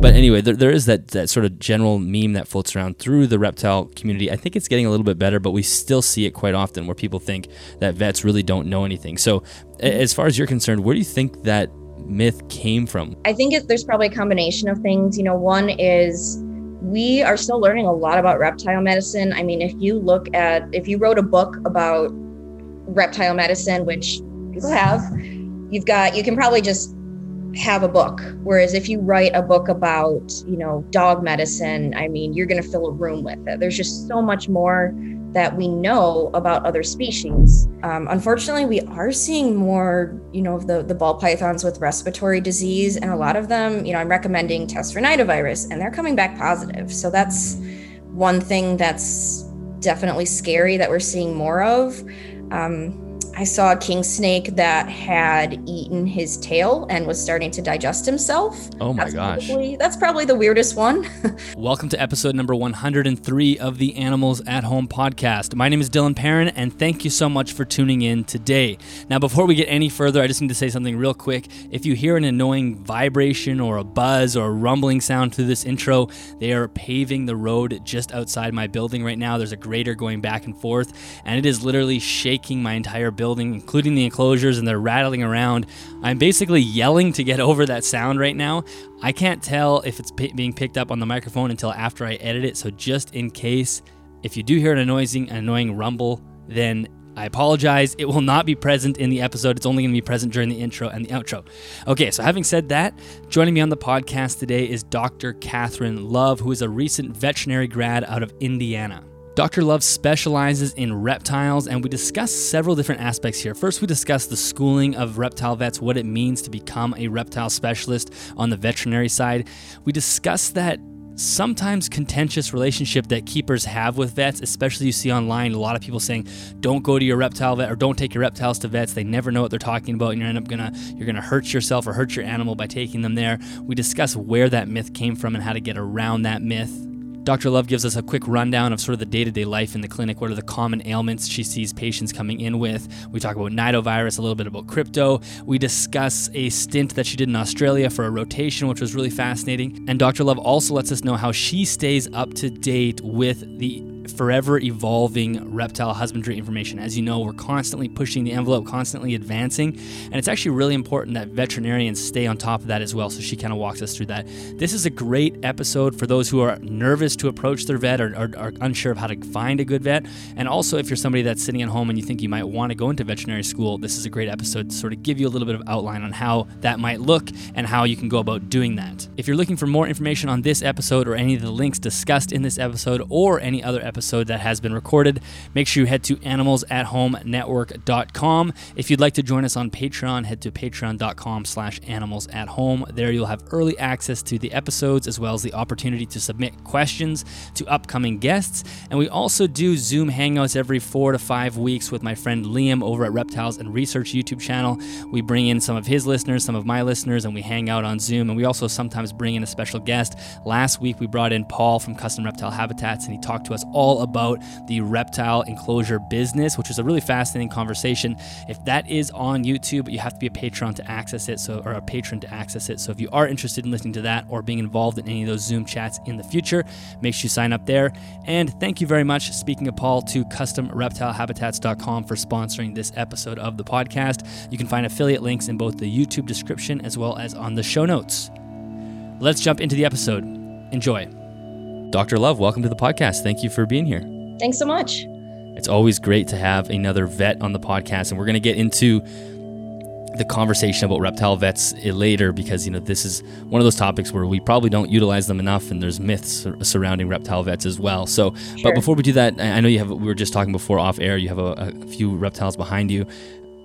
but anyway, there, there is that that sort of general meme that floats around through the reptile community. I think it's getting a little bit better, but we still see it quite often where people think that vets really don't know anything. So, as far as you're concerned, where do you think that myth came from? I think it, there's probably a combination of things. You know, one is we are still learning a lot about reptile medicine. I mean, if you look at, if you wrote a book about reptile medicine, which people have, you've got, you can probably just have a book. Whereas if you write a book about, you know, dog medicine, I mean, you're going to fill a room with it. There's just so much more that we know about other species. Um, unfortunately, we are seeing more, you know, of the, the ball pythons with respiratory disease. And a lot of them, you know, I'm recommending tests for nidovirus and they're coming back positive. So that's one thing that's definitely scary that we're seeing more of. Um, I saw a king snake that had eaten his tail and was starting to digest himself. Oh my that's gosh. Probably, that's probably the weirdest one. Welcome to episode number 103 of the Animals at Home podcast. My name is Dillon Perron, and thank you so much for tuning in today. Now, before we get any further, I just need to say something real quick. If you hear an annoying vibration or a buzz or a rumbling sound through this intro, they are paving the road just outside my building right now. There's a grader going back and forth, and it is literally shaking my entire building building, including the enclosures, and they're rattling around. I'm basically yelling to get over that sound right now. I can't tell if it's p- being picked up on the microphone until after I edit it. So just in case, if you do hear an annoying, annoying rumble, then I apologize. It will not be present in the episode. It's only going to be present during the intro and the outro. Okay, so having said that, joining me on the podcast today is Dr. Catherine Love, who is a recent veterinary grad out of Indiana. Dr. Love specializes in reptiles, and we discuss several different aspects here. First, we discuss the schooling of reptile vets, what it means to become a reptile specialist on the veterinary side. We discuss that sometimes contentious relationship that keepers have with vets, especially you see online a lot of people saying, "Don't go to your reptile vet or don't take your reptiles to vets. They never know what they're talking about, and you end up gonna you're gonna hurt yourself or hurt your animal by taking them there." We discuss where that myth came from and how to get around that myth. Dr. Love gives us a quick rundown of sort of the day to day life in the clinic. What are the common ailments she sees patients coming in with? We talk about nidovirus, a little bit about crypto. We discuss a stint that she did in Australia for a rotation, which was really fascinating. And Dr. Love also lets us know how she stays up to date with the forever evolving reptile husbandry information. As you know, we're constantly pushing the envelope, constantly advancing, and it's actually really important that veterinarians stay on top of that as well. So she kind of walks us through that. This is a great episode for those who are nervous to approach their vet or, are unsure of how to find a good vet. And also, if you're somebody that's sitting at home and you think you might want to go into veterinary school, this is a great episode to sort of give you a little bit of outline on how that might look and how you can go about doing that. If you're looking for more information on this episode or any of the links discussed in this episode or any other episode, episode that has been recorded. Make sure you head to animalsathomenetwork.com. If you'd like to join us on Patreon, head to patreon.com slash animals at home. There you'll have early access to the episodes as well as the opportunity to submit questions to upcoming guests. And we also do Zoom hangouts every four to five weeks with my friend Liam over at Reptiles and Research YouTube channel. We bring in some of his listeners, some of my listeners, and we hang out on Zoom. And we also sometimes bring in a special guest. Last week we brought in Paul from Custom Reptile Habitats, and he talked to us all all about the reptile enclosure business, which is a really fascinating conversation. If that is on YouTube, you have to be a patron to access it, so or a patron to access it. So if you are interested in listening to that or being involved in any of those Zoom chats in the future, make sure you sign up there. And thank you very much, speaking of Paul, to customreptilehabitats.com for sponsoring this episode of the podcast. You can find affiliate links in both the YouTube description as well as on the show notes. Let's jump into the episode. Enjoy. Dr. Love, welcome to the podcast. Thank you for being here. Thanks so much. It's always great to have another vet on the podcast, and we're going to get into the conversation about reptile vets later because you know this is one of those topics where we probably don't utilize them enough and there's myths surrounding reptile vets as well so sure. but before we do that i know you have we were just talking before off air you have a, a few reptiles behind you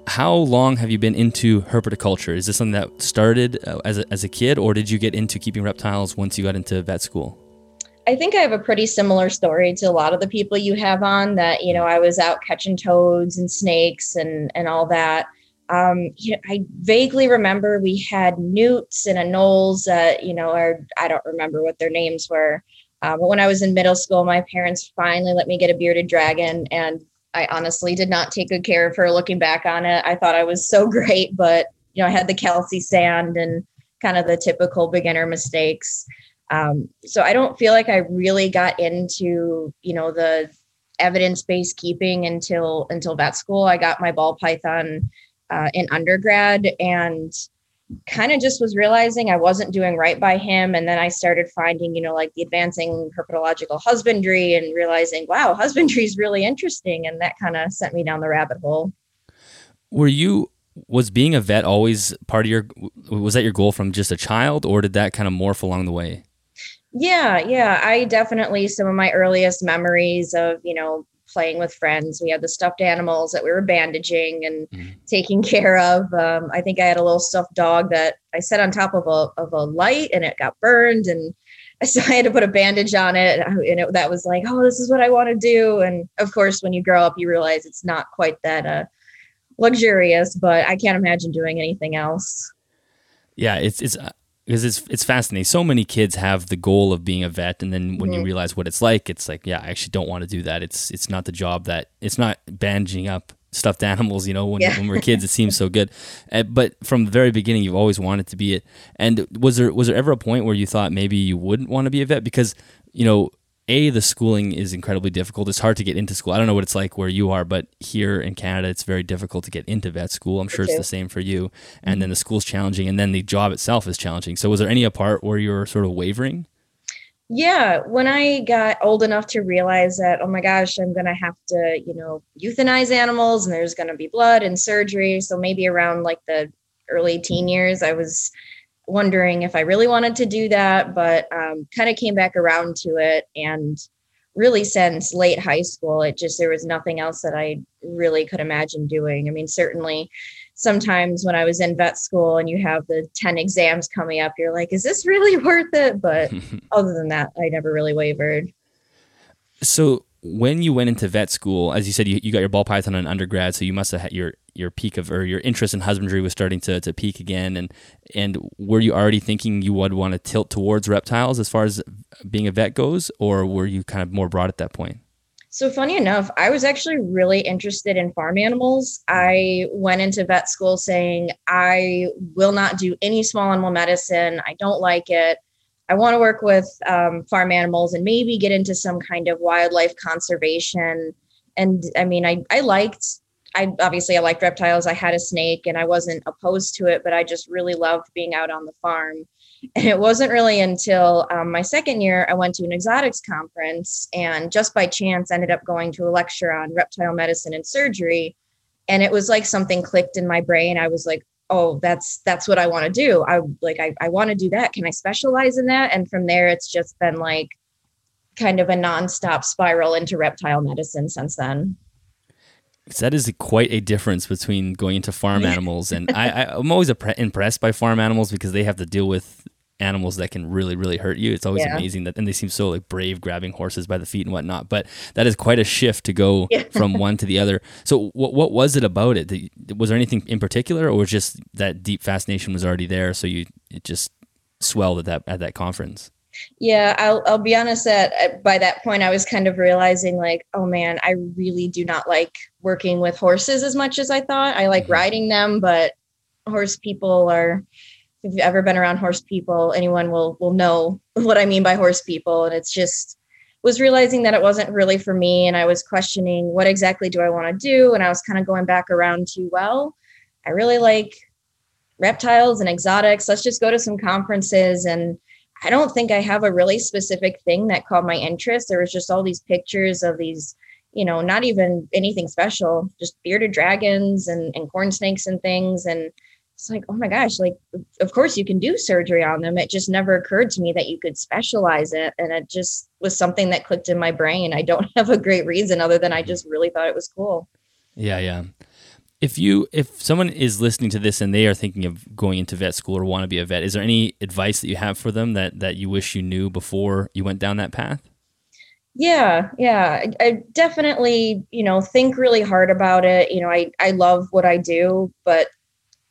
how long have you been into herpetoculture is this something that started uh, as, a, as a kid or did you get into keeping reptiles once you got into vet school I think I have a pretty similar story to a lot of the people you have on that, you know, I was out catching toads and snakes and and all that. Um, you know, I vaguely remember we had newts and anoles that, you know, or I don't remember what their names were. Uh, but when I was in middle school, my parents finally let me get a bearded dragon. And I honestly did not take good care of her looking back on it. I thought I was so great, but, you know, I had the Calci-Sand and kind of the typical beginner mistakes. Um, so I don't feel like I really got into, you know, the evidence-based keeping until until vet school. I got my ball python uh, in undergrad and kind of just was realizing I wasn't doing right by him. And then I started finding, you know, like the advancing herpetological husbandry and realizing, wow, husbandry is really interesting. And that kind of sent me down the rabbit hole. Were you, was being a vet always part of your, was that your goal from just a child or did that kind of morph along the way? Yeah, yeah. I definitely, some of my earliest memories of, you know, playing with friends. We had the stuffed animals that we were bandaging and mm-hmm. taking care of. Um, I think I had a little stuffed dog that I set on top of a of a light and it got burned and so I had to put a bandage on it and it, that was like, oh, this is what I want to do. And of course, when you grow up, you realize it's not quite that uh, luxurious, but I can't imagine doing anything else. Yeah, it's it's uh, because it's it's fascinating. So many kids have the goal of being a vet, and then when mm-hmm. you realize what it's like, it's like, yeah, I actually don't want to do that. It's it's not the job that it's not bandaging up stuffed animals. You know, when yeah. when we're kids, it seems so good, uh, but from the very beginning, you've always wanted to be it. And was there was there ever a point where you thought maybe you wouldn't want to be a vet because you know a the schooling is incredibly difficult. It's hard to get into school. I don't know what it's like where you are but here in canada it's very difficult to get into vet school. I'm sure it's the same for you. And mm-hmm. then the school's challenging and then the job itself is challenging. So was there any a part where you were sort of wavering? Yeah when i got old enough to realize that oh my gosh i'm gonna have to you know euthanize animals and there's gonna be blood and surgery. So maybe around like the early teen years i was wondering if I really wanted to do that, but um, kind of came back around to it. And really, since late high school, it just, there was nothing else that I really could imagine doing. I mean, certainly sometimes when I was in vet school and you have the 10 exams coming up, you're like, is this really worth it? But other than that, I never really wavered. So, when you went into vet school, as you said, you, you got your ball python in undergrad, so you must have had your your peak of or your interest in husbandry was starting to, to peak again and and were you already thinking you would want to tilt towards reptiles as far as being a vet goes or were you kind of more broad at that point? So funny enough i was actually really interested in farm animals. I went into vet school saying i will not do any small animal medicine. I don't like it. I want to work with um, farm animals and maybe get into some kind of wildlife conservation. And i mean i, I liked I obviously I liked reptiles. I had a snake and I wasn't opposed to it, but I just really loved being out on the farm. And it wasn't really until um, my second year I went to an exotics conference and just by chance ended up going to a lecture on reptile medicine and surgery. And it was like something clicked in my brain. I was like, oh, that's that's what I want to do. I like I, I want to do that. Can I specialize in that? And from there it's just been like kind of a nonstop spiral into reptile medicine since then that is quite a difference between going into farm animals and I, I am always impressed by farm animals because they have to deal with animals that can really really hurt you it's always yeah. amazing that and they seem so like brave grabbing horses by the feet and whatnot but that is quite a shift to go yeah. from one to the other so what, what was it about it was there anything in particular or was just that deep fascination was already there so you it just swelled at that at that conference yeah, I'll I'll be honest that by that point I was kind of realizing like, oh man, I really do not like working with horses as much as I thought. I like mm-hmm. riding them, but horse people are if you've ever been around horse people, anyone will will know what I mean by horse people and it's just was realizing that it wasn't really for me and I was questioning what exactly do I want to do and I was kind of going back around to well, I really like reptiles and exotics. Let's just go to some conferences and I don't think I have a really specific thing that caught my interest. There was just all these pictures of these, you know, not even anything special, just bearded dragons and, and corn snakes and things. And it's like, oh my gosh, like, of course you can do surgery on them. It just never occurred to me that you could specialize it. And it just was something that clicked in my brain. I don't have a great reason other than I just really thought it was cool. Yeah, yeah if you if someone is listening to this and they are thinking of going into vet school or want to be a vet is there any advice that you have for them that that you wish you knew before you went down that path yeah yeah I, I definitely you know think really hard about it you know i i love what i do but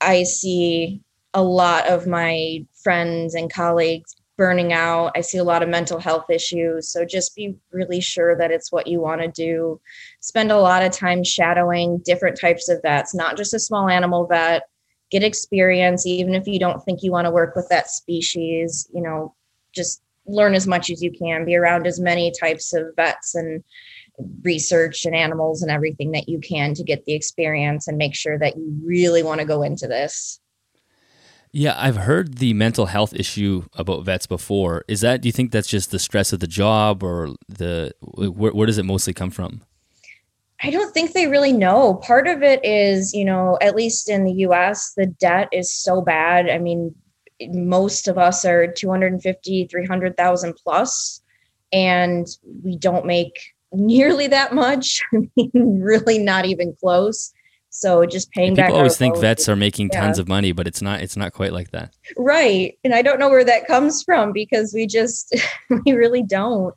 i see a lot of my friends and colleagues burning out. I see a lot of mental health issues. So just be really sure that it's what you want to do. Spend a lot of time shadowing different types of vets, not just a small animal vet. get experience, even if you don't think you want to work with that species, you know, just learn as much as you can, be around as many types of vets and research and animals and everything that you can to get the experience and make sure that you really want to go into this. Yeah, I've heard the mental health issue about vets before. Is that do you think that's just the stress of the job or the where, where does it mostly come from? I don't think they really know. Part of it is, you know, at least in the US, the debt is so bad. I mean, most of us are 250, 300,000 plus, and we don't make nearly that much. I mean, really not even close. So just paying and back. People always think vets are making yeah. tons of money, but it's not. It's not quite like that. Right, and I don't know where that comes from because we just we really don't.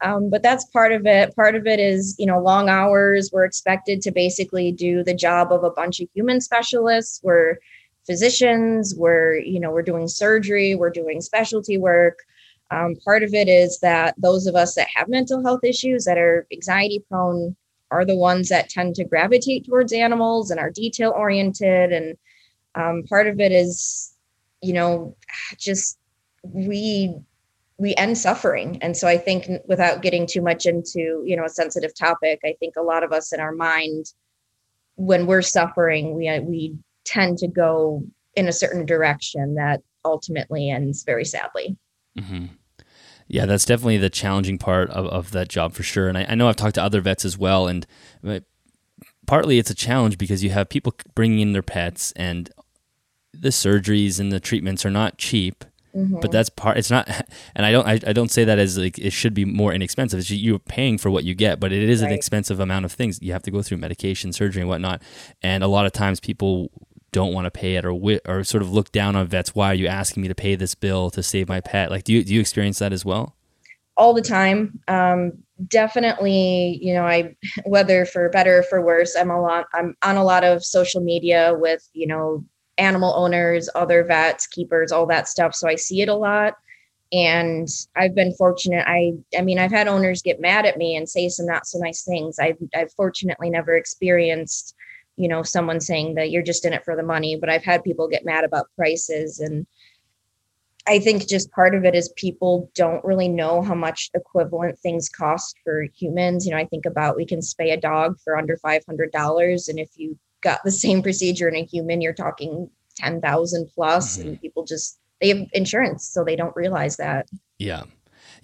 Um, but that's part of it. Part of it is you know long hours. We're expected to basically do the job of a bunch of human specialists. We're physicians. We're you know we're doing surgery. We're doing specialty work. Um, part of it is that those of us that have mental health issues that are anxiety prone are the ones that tend to gravitate towards animals and are detail oriented and um, part of it is you know just we we end suffering and so i think without getting too much into you know a sensitive topic i think a lot of us in our mind when we're suffering we we tend to go in a certain direction that ultimately ends very sadly mm-hmm. Yeah, that's definitely the challenging part of, of that job for sure. And I, I know I've talked to other vets as well, and partly it's a challenge because you have people bringing in their pets, and the surgeries and the treatments are not cheap. Mm-hmm. But that's part. It's not, and I don't. I, I don't say that as like it should be more inexpensive. It's you're paying for what you get, but it is right. an expensive amount of things. You have to go through medication, surgery, and whatnot. And a lot of times, people don't want to pay it or or sort of look down on vets. Why are you asking me to pay this bill to save my pet? Like, do you do you experience that as well? All the time. Um, definitely, you know, I whether for better or for worse, I'm a lot. I'm on a lot of social media with you know animal owners, other vets, keepers, all that stuff. So I see it a lot. And I've been fortunate. I I mean, I've had owners get mad at me and say some not so nice things. I've I've fortunately never experienced you know someone saying that you're just in it for the money but i've had people get mad about prices and i think just part of it is people don't really know how much equivalent things cost for humans you know i think about we can spay a dog for under $500 and if you got the same procedure in a human you're talking 10,000 plus mm-hmm. and people just they have insurance so they don't realize that yeah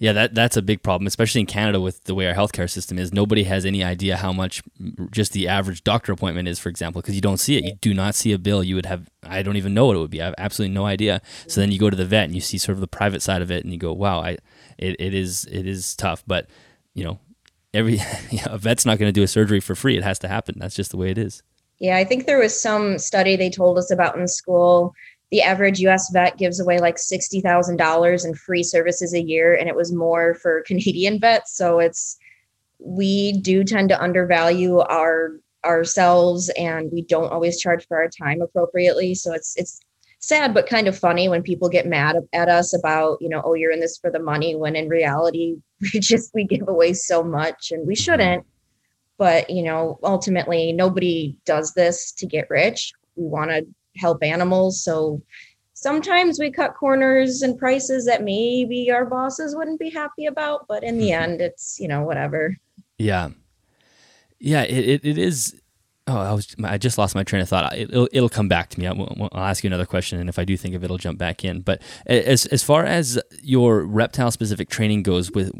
yeah, that that's a big problem, especially in Canada with the way our healthcare system is. Nobody has any idea how much just the average doctor appointment is, for example, because you don't see it. You do not see a bill. You would have I don't even know what it would be. I have absolutely no idea. So then you go to the vet and you see sort of the private side of it, and you go, wow, I it, it is it is tough, but you know, every a vet's not going to do a surgery for free. It has to happen. That's just the way it is. Yeah, I think there was some study they told us about in school. The average US vet gives away like $60,000 in free services a year, and it was more for Canadian vets. So it's, we do tend to undervalue our ourselves and we don't always charge for our time appropriately. So it's it's sad but kind of funny when people get mad at us about you know oh you're in this for the money when in reality we just we give away so much and we shouldn't but you know ultimately nobody does this to get rich we want to help animals. So sometimes we cut corners and prices that maybe our bosses wouldn't be happy about, but in the mm-hmm. end, it's, you know, whatever. Yeah. Yeah, it, it, it is. Oh, I was. I just lost my train of thought. It'll, it'll come back to me. I'll, I'll ask you another question, and if I do think of it, it'll jump back in. But as as far as your reptile specific training goes, with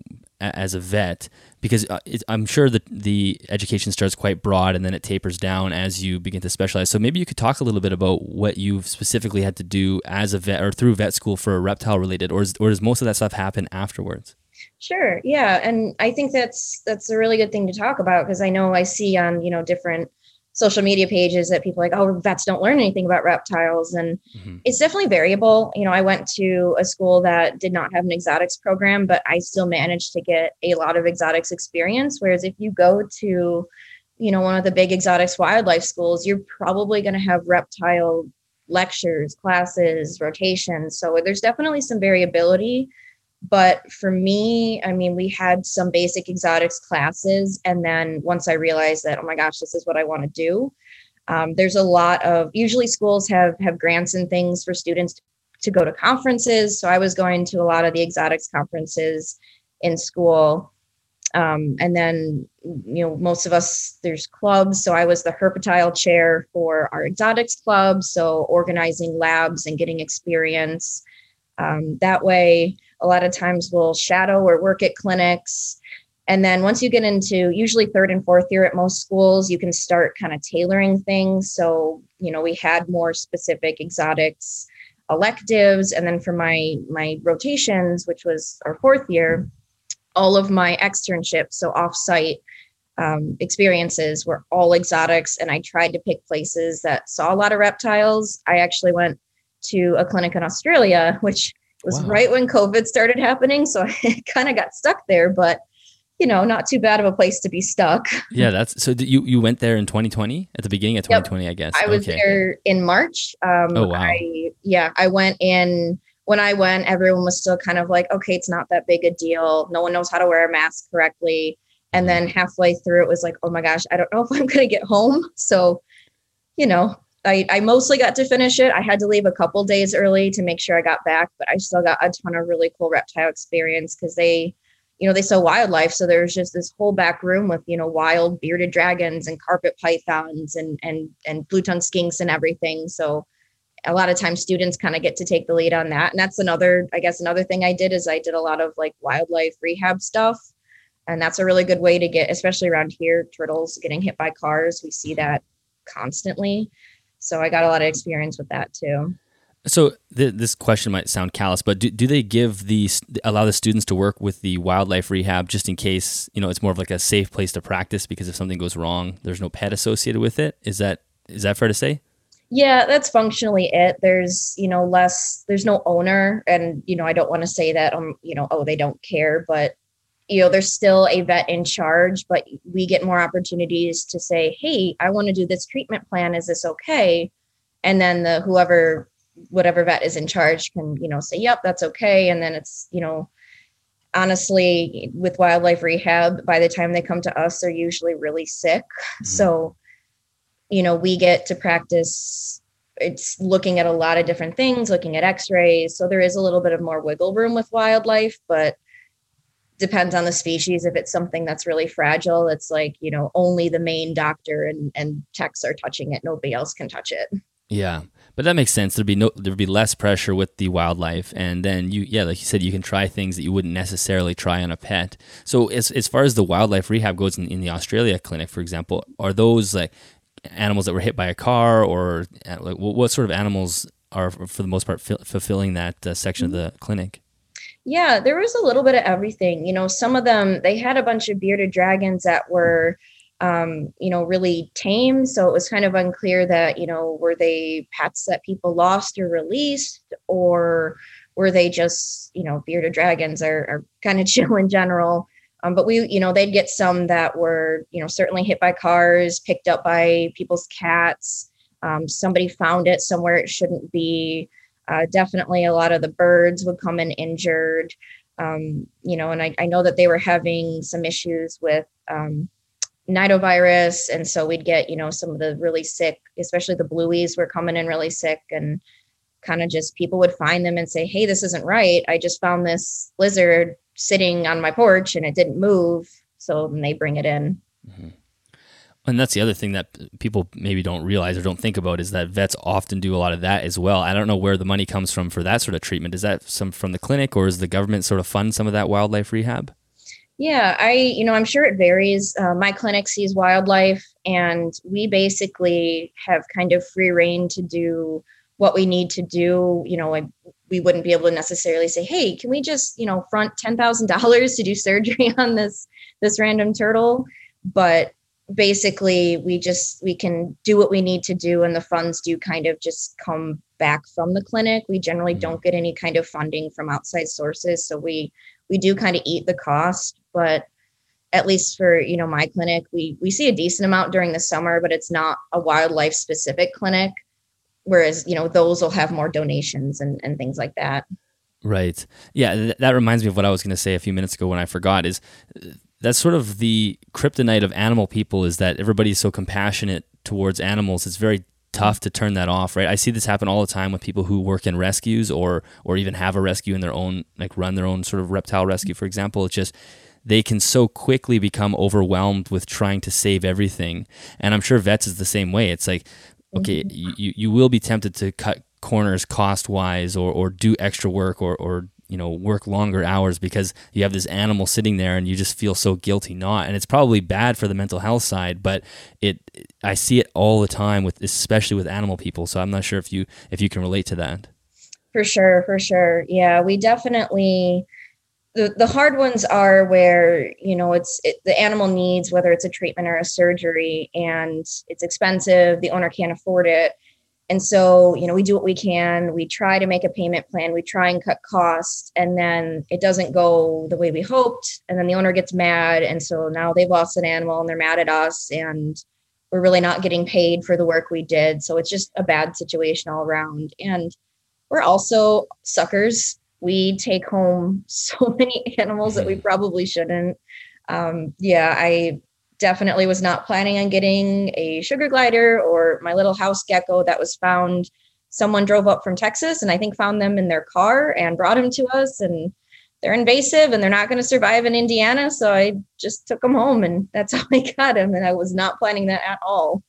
as a vet, because uh, I'm sure that the education starts quite broad and then it tapers down as you begin to specialize. So maybe you could talk a little bit about what you've specifically had to do as a vet or through vet school for a reptile related, or is, or does most of that stuff happen afterwards? Sure. Yeah, and I think that's that's a really good thing to talk about because I know I see on you know different social media pages that people like, oh, vets don't learn anything about reptiles. And mm-hmm. it's definitely variable. You know, I went to a school that did not have an exotics program, but I still managed to get a lot of exotics experience. Whereas if you go to, you know, one of the big exotics wildlife schools, you're probably going to have reptile lectures, classes, rotations. So there's definitely some variability. But for me, I mean, we had some basic exotics classes. And then once I realized that, oh my gosh, this is what I want to do, Um, there's a lot of usually schools have have grants and things for students to go to conferences. So I was going to a lot of the exotics conferences in school. Um, and then, you know, most of us, there's clubs. So I was the herpetile chair for our exotics club. So organizing labs and getting experience. Um, that way, a lot of times we'll shadow or work at clinics. And then once you get into usually third and fourth year at most schools, you can start kind of tailoring things. So, you know, we had more specific exotics electives. And then for my my rotations, which was our fourth year, all of my externships, so offsite um, experiences were all exotics. And I tried to pick places that saw a lot of reptiles. I actually went to a clinic in Australia, which was wow. right when COVID started happening. So I kind of got stuck there, but you know, not too bad of a place to be stuck. Yeah, that's so. you you went there in 2020 at the beginning of 2020, yep. I guess. I was okay. there in March. Um, oh wow! I, yeah, I went in when I went. Everyone was still kind of like, okay, it's not that big a deal. No one knows how to wear a mask correctly. And then halfway through, it was like, oh my gosh, I don't know if I'm going to get home. So, you know, I, I mostly got to finish it. I had to leave a couple days early to make sure I got back, but I still got a ton of really cool reptile experience because they you know, they sell wildlife. So there's just this whole back room with, you know, wild bearded dragons and carpet pythons and and and blue tongue skinks and everything. So a lot of times students kind of get to take the lead on that. And that's another, I guess another thing I did is I did a lot of like wildlife rehab stuff. And that's a really good way to get, especially around here, turtles getting hit by cars. We see that constantly. So I got a lot of experience with that too. So th- this question might sound callous, but do, do they give the allow the students to work with the wildlife rehab just in case you know it's more of like a safe place to practice because if something goes wrong, there's no pet associated with it. Is that is that fair to say? Yeah, that's functionally it. There's you know less. There's no owner, and you know I don't want to say that um you know oh they don't care, but you know there's still a vet in charge, but we get more opportunities to say hey I want to do this treatment plan. Is this okay? And then the whoever whatever vet is in charge can you know say yep that's okay and then it's you know honestly with wildlife rehab by the time they come to us they're usually really sick mm-hmm. so you know we get to practice it's looking at a lot of different things looking at x-rays so there is a little bit of more wiggle room with wildlife but depends on the species if it's something that's really fragile it's like you know only the main doctor and and techs are touching it nobody else can touch it yeah but that makes sense. There'd be no, there'd be less pressure with the wildlife, and then you, yeah, like you said, you can try things that you wouldn't necessarily try on a pet. So as as far as the wildlife rehab goes in, in the Australia clinic, for example, are those like animals that were hit by a car, or uh, like what sort of animals are for the most part fulfilling that uh, section of the clinic? Yeah, there was a little bit of everything. You know, some of them they had a bunch of bearded dragons that were um, you know, really tame. So it was kind of unclear that, you know, were they pets that people lost or released, or were they just, you know, bearded dragons are, are kind of chill in general. Um, but we, you know, they'd get some that were, you know, certainly hit by cars, picked up by people's cats. Um, somebody found it somewhere it shouldn't be. Uh, definitely a lot of the birds would come in injured. Um, you know, and I, I know that they were having some issues with um, nidovirus and so we'd get you know some of the really sick especially the blueies were coming in really sick and kind of just people would find them and say hey this isn't right i just found this lizard sitting on my porch and it didn't move so they bring it in mm-hmm. And that's the other thing that people maybe don't realize or don't think about is that vets often do a lot of that as well i don't know where the money comes from for that sort of treatment is that some from the clinic or is the government sort of fund some of that wildlife rehab yeah, I, you know, I'm sure it varies. Uh, my clinic sees wildlife, and we basically have kind of free reign to do what we need to do. You know, I, we wouldn't be able to necessarily say, "Hey, can we just, you know, front ten thousand dollars to do surgery on this this random turtle?" But basically, we just we can do what we need to do, and the funds do kind of just come back from the clinic. We generally mm-hmm. don't get any kind of funding from outside sources, so we we do kind of eat the cost but at least for you know my clinic we we see a decent amount during the summer but it's not a wildlife specific clinic whereas you know those will have more donations and, and things like that right yeah th- that reminds me of what i was going to say a few minutes ago when i forgot is that's sort of the kryptonite of animal people is that everybody's so compassionate towards animals, it's very tough to turn that off, right? I see this happen all the time with people who work in rescues or or even have a rescue in their own like run their own sort of reptile rescue for example. It's just they can so quickly become overwhelmed with trying to save everything. And I'm sure vets is the same way. It's like okay, mm-hmm. you, you will be tempted to cut corners cost wise or, or do extra work or, or you know work longer hours because you have this animal sitting there and you just feel so guilty not and it's probably bad for the mental health side but it i see it all the time with especially with animal people so i'm not sure if you if you can relate to that. For sure for sure. Yeah we definitely the, the hard ones are where you know it's it, the animal needs whether it's a treatment or a surgery and it's expensive the owner can't afford it and so, you know, we do what we can. We try to make a payment plan. We try and cut costs, and then it doesn't go the way we hoped. And then the owner gets mad. And so now they've lost an animal and they're mad at us. And we're really not getting paid for the work we did. So it's just a bad situation all around. And we're also suckers. We take home so many animals that we probably shouldn't. Um, yeah, I definitely was not planning on getting a sugar glider or my little house gecko that was found. Someone drove up from Texas and I think found them in their car and brought them to us. And they're invasive and they're not going to survive in Indiana. So I just took them home and that's how I got them. And I was not planning that at all.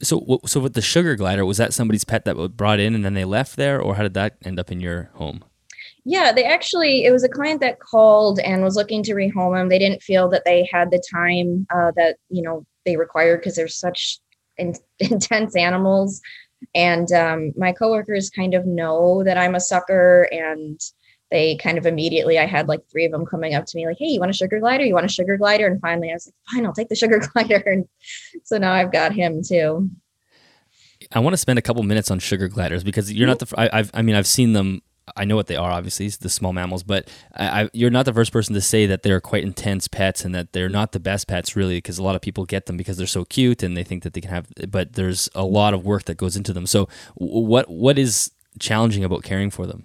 So, so with the sugar glider, was that somebody's pet that was brought in and then they left there, or how did that end up in your home? Yeah, they actually, it was a client that called and was looking to rehome them. They didn't feel that they had the time uh, that, you know, they required because they're such in, intense animals. And um, my coworkers kind of know that I'm a sucker and they kind of immediately, I had like three of them coming up to me like, hey, you want a sugar glider? You want a sugar glider? And finally I was like, fine, I'll take the sugar glider. And so now I've got him too. I want to spend a couple minutes on sugar gliders because you're not the. I, have I mean, I've seen them I know what they are, obviously, the small mammals, but I, I, you're not the first person to say that they're quite intense pets and that they're not the best pets, really, because a lot of people get them because they're so cute and they think that they can have, but there's a lot of work that goes into them. So, what what is challenging about caring for them?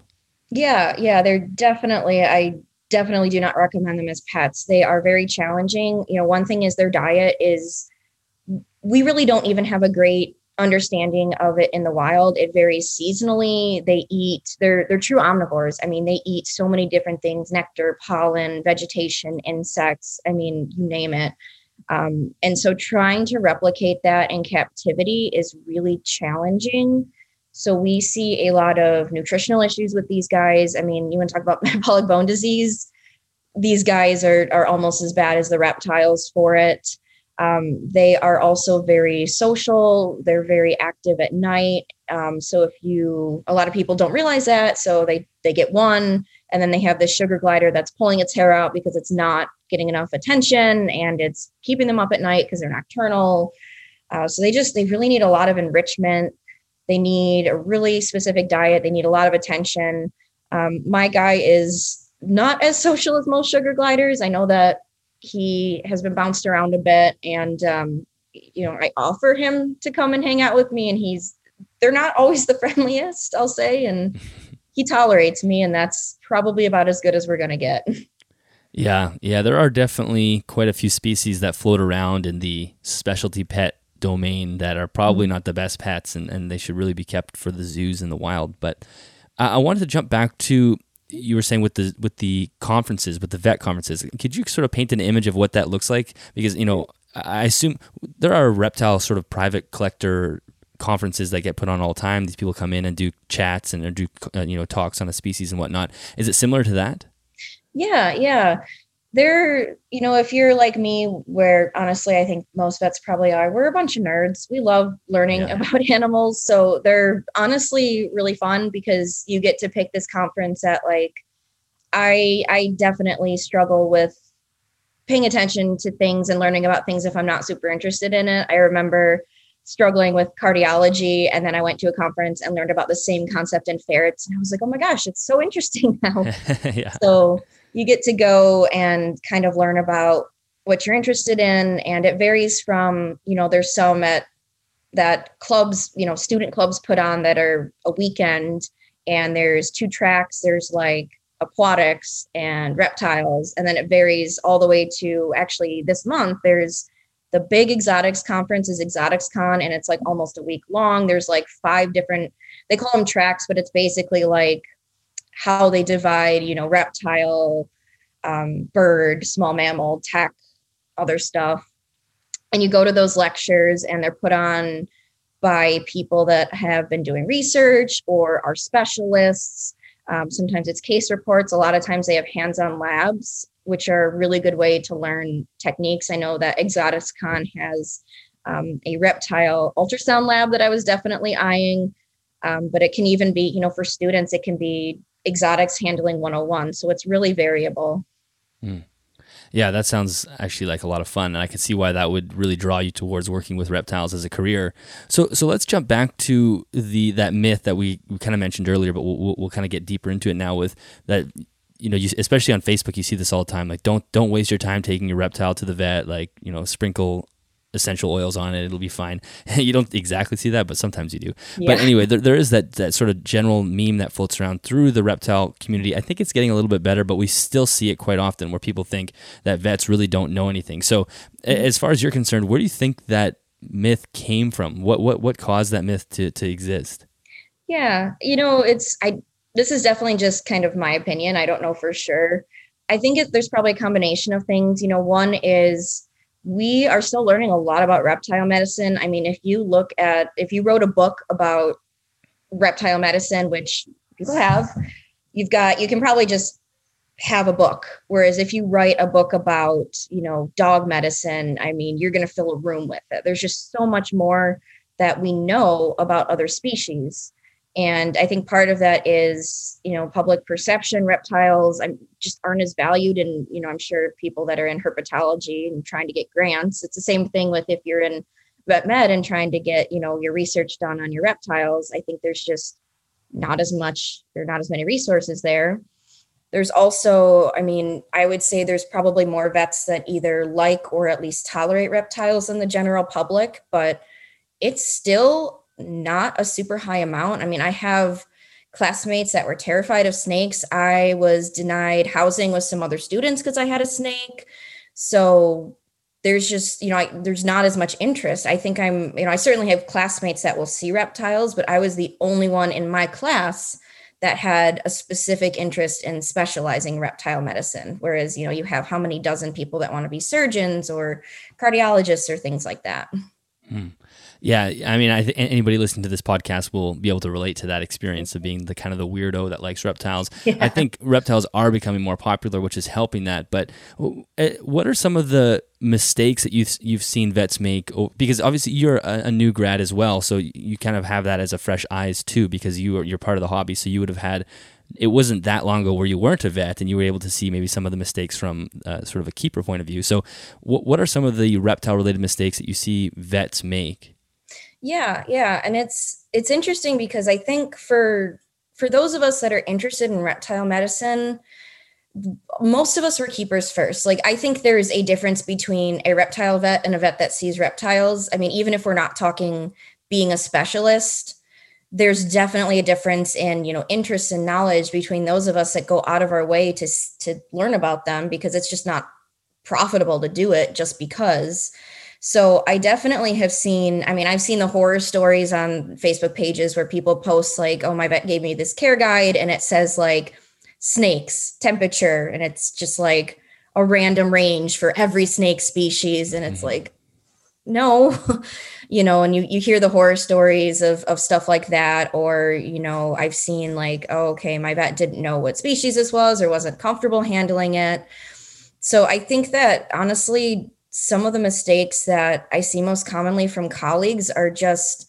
Yeah, yeah, they're definitely. I definitely do not recommend them as pets. They are very challenging. You know, one thing is their diet is. We really don't even have a great understanding of it in the wild. It varies seasonally. They eat, they're they're true omnivores. I mean, they eat so many different things, nectar, pollen, vegetation, insects, I mean, you name it. Um, and so trying to replicate that in captivity is really challenging. So we see a lot of nutritional issues with these guys. I mean, you want to talk about metabolic bone disease? These guys are are almost as bad as the reptiles for it. Um, they are also very social. They're very active at night. Um, so if you, a lot of people don't realize that. So they they get one, and then they have this sugar glider that's pulling its hair out because it's not getting enough attention, and it's keeping them up at night because they're nocturnal. Uh, so they just they really need a lot of enrichment. They need a really specific diet. They need a lot of attention. Um, my guy is not as social as most sugar gliders. I know that he has been bounced around a bit and um, you know i offer him to come and hang out with me and he's they're not always the friendliest i'll say and he tolerates me and that's probably about as good as we're going to get yeah yeah there are definitely quite a few species that float around in the specialty pet domain that are probably mm-hmm. not the best pets and, and they should really be kept for the zoos in the wild but uh, i wanted to jump back to you were saying with the with the conferences, with the vet conferences, could you sort of paint an image of what that looks like? Because you know, I assume there are reptile sort of private collector conferences that get put on all the time. These people come in and do chats and do uh, you know talks on a species and whatnot. Is it similar to that? Yeah, yeah they're you know if you're like me where honestly i think most vets probably are we're a bunch of nerds we love learning yeah. about animals so they're honestly really fun because you get to pick this conference at like i i definitely struggle with paying attention to things and learning about things if i'm not super interested in it i remember struggling with cardiology and then i went to a conference and learned about the same concept in ferrets and i was like oh my gosh it's so interesting now yeah. so you get to go and kind of learn about what you're interested in and it varies from you know there's some at that clubs you know student clubs put on that are a weekend and there's two tracks there's like aquatics and reptiles and then it varies all the way to actually this month there's the big exotics conference is ExoticsCon and it's like almost a week long. There's like five different they call them tracks but it's basically like how they divide you know reptile um, bird small mammal tech other stuff. And you go to those lectures and they're put on by people that have been doing research or are specialists. Um, sometimes it's case reports. A lot of times they have hands-on labs which are a really good way to learn techniques. I know that ExoticsCon has um, a reptile ultrasound lab that I was definitely eyeing, um, but it can even be, you know, for students, it can be exotics handling 101. So it's really variable. Mm. Yeah, that sounds actually like a lot of fun, and I can see why that would really draw you towards working with reptiles as a career. So, so let's jump back to the that myth that we, we kind of mentioned earlier, but we'll, we'll, kind of get deeper into it now with that you know, you, especially on Facebook, you see this all the time. Like, don't don't waste your time taking your reptile to the vet. Like, you know, sprinkle essential oils on it; it'll be fine. you don't exactly see that, but sometimes you do. Yeah. But anyway, there, there is that that sort of general meme that floats around through the reptile community. I think it's getting a little bit better, but we still see it quite often where people think that vets really don't know anything. So, mm-hmm. as far as you're concerned, where do you think that myth came from? What what what caused that myth to to exist? Yeah, you know, it's I this is definitely just kind of my opinion. I don't know for sure. I think it, there's probably a combination of things. You know, one is we are still learning a lot about reptile medicine. I mean, if you look at, if you wrote a book about reptile medicine, which people have, you've got, you can probably just have a book. Whereas if you write a book about, you know, dog medicine, I mean, you're going to fill a room with it. There's just so much more that we know about other species and i think part of that is you know public perception reptiles i'm just aren't as valued and you know i'm sure people that are in herpetology and trying to get grants. It's the same thing with if you're in vet med and trying to get you know your research done on your reptiles. I think there's just not as much there are not as many resources there. There's also i mean i would say there's probably more vets that either like or at least tolerate reptiles than the general public but it's still not a super high amount. I mean, I have classmates that were terrified of snakes. I was denied housing with some other students because I had a snake. So there's just, you know, I, there's not as much interest. I think I'm, you know, I certainly have classmates that will see reptiles, but I was the only one in my class that had a specific interest in specializing reptile medicine. Whereas, you know, you have how many dozen people that want to be surgeons or cardiologists or things like that. Hmm. Yeah, I mean, I anybody listening to this podcast will be able to relate to that experience of being the kind of the weirdo that likes reptiles. Yeah. I think reptiles are becoming more popular, which is helping that. But eh, what are some of the mistakes that you've you've seen vets make? Because obviously you're a, a new grad as well, so you kind of have that as a fresh eyes too, because you are you're part of the hobby. So you would have had it wasn't that long ago where you weren't a vet and you were able to see maybe some of the mistakes from uh, sort of a keeper point of view. So, what, what are some of the reptile related mistakes that you see vets make? Yeah, yeah, and it's it's interesting because I think for for those of us that are interested in reptile medicine, most of us were keepers first. Like I think there is a difference between a reptile vet and a vet that sees reptiles. I mean, even if we're not talking being a specialist, there's definitely a difference in, you know, interest and knowledge between those of us that go out of our way to to learn about them because it's just not profitable to do it just because so I definitely have seen, I mean, I've seen the horror stories on Facebook pages where people post like, oh, my vet gave me this care guide and it says like snakes, temperature, and it's just like a random range for every snake species. And it's mm-hmm. like, no, you know, and you, you hear the horror stories of, of stuff like that. Or, you know, I've seen like, oh, okay, my vet didn't know what species this was or wasn't comfortable handling it. So I think that honestly, some of the mistakes that I see most commonly from colleagues are just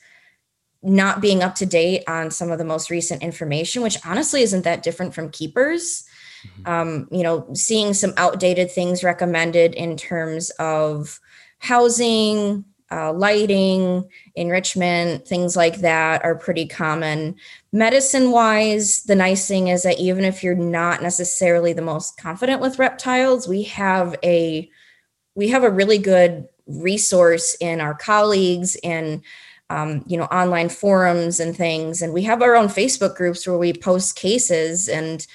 not being up to date on some of the most recent information, which honestly isn't that different from keepers. Mm-hmm. Um, you know, seeing some outdated things recommended in terms of housing, uh, lighting, enrichment, things like that are pretty common. Medicine wise, the nice thing is that even if you're not necessarily the most confident with reptiles, we have a we have a really good resource in our colleagues and um, you know online forums and things and we have our own facebook groups where we post cases and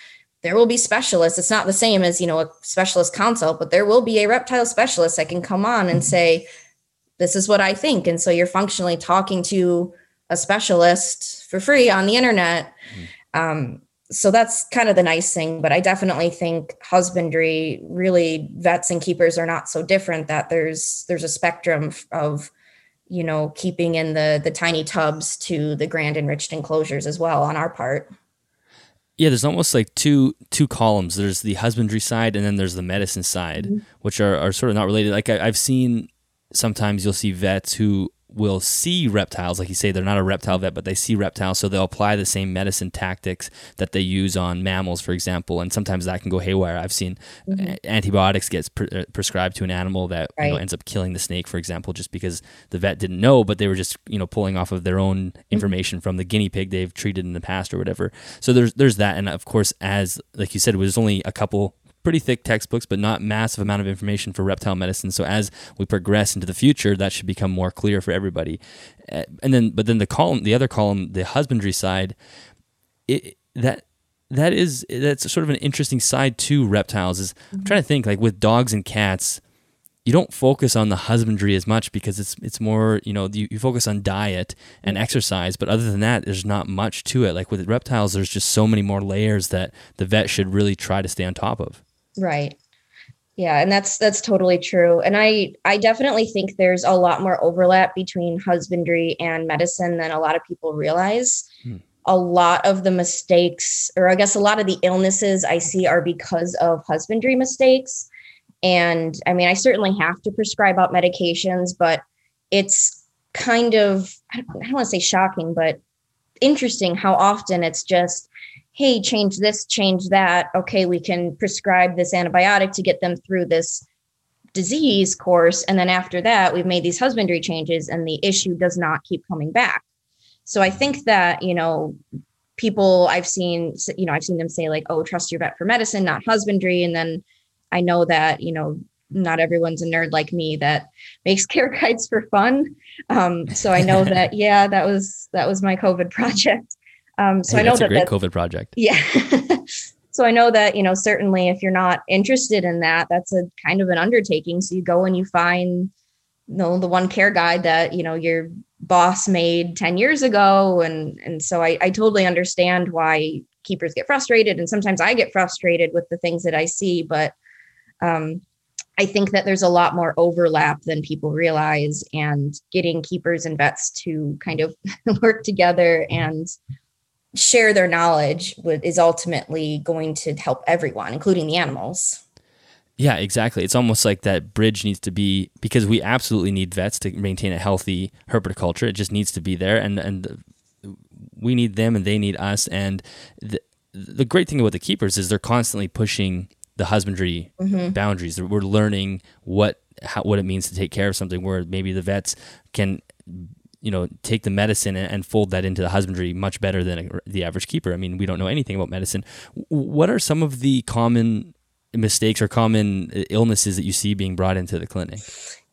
there will be specialists it's not the same as you know a specialist consult but there will be a reptile specialist that can come on and say this is what I think. And so you're functionally talking to a specialist for free on the internet. Mm-hmm. Um, so that's kind of the nice thing. But I definitely think husbandry, really, vets and keepers are not so different. That there's there's a spectrum of you know keeping in the the tiny tubs to the grand enriched enclosures as well on our part yeah there's almost like two two columns there's the husbandry side and then there's the medicine side mm-hmm. which are, are sort of not related like I, i've seen sometimes you'll see vets who will see reptiles, like you say, they're not a reptile vet, but they see reptiles, so they'll apply the same medicine tactics that they use on mammals, for example, and sometimes that can go haywire. I've seen mm-hmm. antibiotics get pre- uh, prescribed to an animal that right. you know, ends up killing the snake, for example, just because the vet didn't know, but they were just you know pulling off of their own mm-hmm. information mm-hmm. from the guinea pig they've treated in the past or whatever. So there's there's that, and of course, as like you said, it was only a couple pretty thick textbooks, but not massive amount of information for reptile medicine. So as we progress into the future, that should become more clear for everybody. Uh, and then, but then the column, the other column, the husbandry side, it, that that is that's sort of an interesting side to reptiles. Is I'm trying to think like with dogs and cats, you don't focus on the husbandry as much because it's it's more you know you, you, focus on diet and exercise but other than that there's not much to it like with reptiles there's just so many more layers that the vet should really try to stay on top of Right. Yeah, and that's that's totally true. And I I definitely think there's a lot more overlap between husbandry and medicine than a lot of people realize. Hmm. A lot of the mistakes or I guess a lot of the illnesses I see are because of husbandry mistakes. And I mean, I certainly have to prescribe out medications, but it's kind of I don't, I don't want to say shocking, but interesting how often it's just hey, change this, change that. Okay, we can prescribe this antibiotic to get them through this disease course. And then after that, we've made these husbandry changes and the issue does not keep coming back. So I think that, you know, people I've seen, you know, I've seen them say, like, oh, trust your vet for medicine, not husbandry. And then I know that, you know, not everyone's a nerd like me that makes care guides for fun. Um, so I know that, yeah, that was that was my COVID project. Um, so hey, I know that's that a great COVID project. Yeah. so I know that you know certainly if you're not interested in that, that's a kind of an undertaking. So you go and you find you know the one care guide that you know your boss made 10 years ago and and so I, I totally understand why keepers get frustrated and sometimes i get frustrated with the things that i see but um, i think that there's a lot more overlap than people realize and getting keepers and vets to kind of work together and share their knowledge is ultimately going to help everyone, including the animals. Yeah, exactly. It's almost like that bridge needs to be because we absolutely need vets to maintain a healthy herpetoculture. It just needs to be there, and and we need them, and they need us. And the the great thing about the keepers is they're constantly pushing the husbandry mm-hmm. boundaries. We're learning what how, what it means to take care of something. Where maybe the vets can you know take the medicine and, fold that into the husbandry much better than the average keeper. I mean, we don't know anything about medicine. What are some of the common mistakes or common uh, illnesses that you see being brought into the clinic?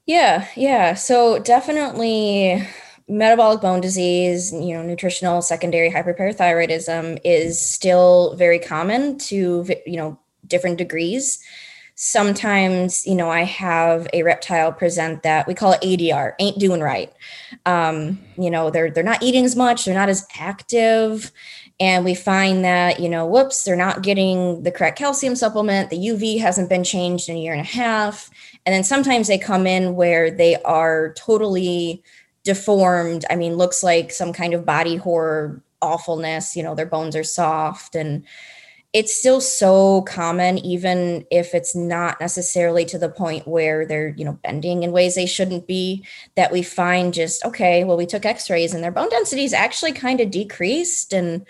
Yeah, yeah. So definitely metabolic bone disease, you know, nutritional secondary hyperparathyroidism is still very common to you know different degrees sometimes you know i have a reptile present that we call it adr ain't doing right. Um, you know they're they're not eating as much they're not as active and we find that you know whoops they're not getting the correct calcium supplement the uv hasn't been changed in a year and a half and then sometimes they come in where they are totally deformed. I mean looks like some kind of body horror awfulness you know their bones are soft and it's still so common even if it's not necessarily to the point where they're you know bending in ways they shouldn't be that we find just okay well we took x-rays and their bone density is actually kind of decreased. And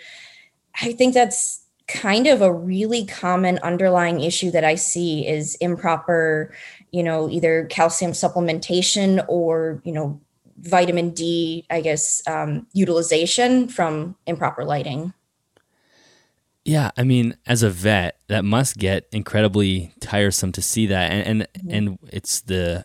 i think that's kind of a really common underlying issue that i see is improper you know either calcium supplementation or you know vitamin d i guess um, utilization from improper lighting yeah, I mean, as a vet, that must get incredibly tiresome to see that, and and, mm-hmm. and it's the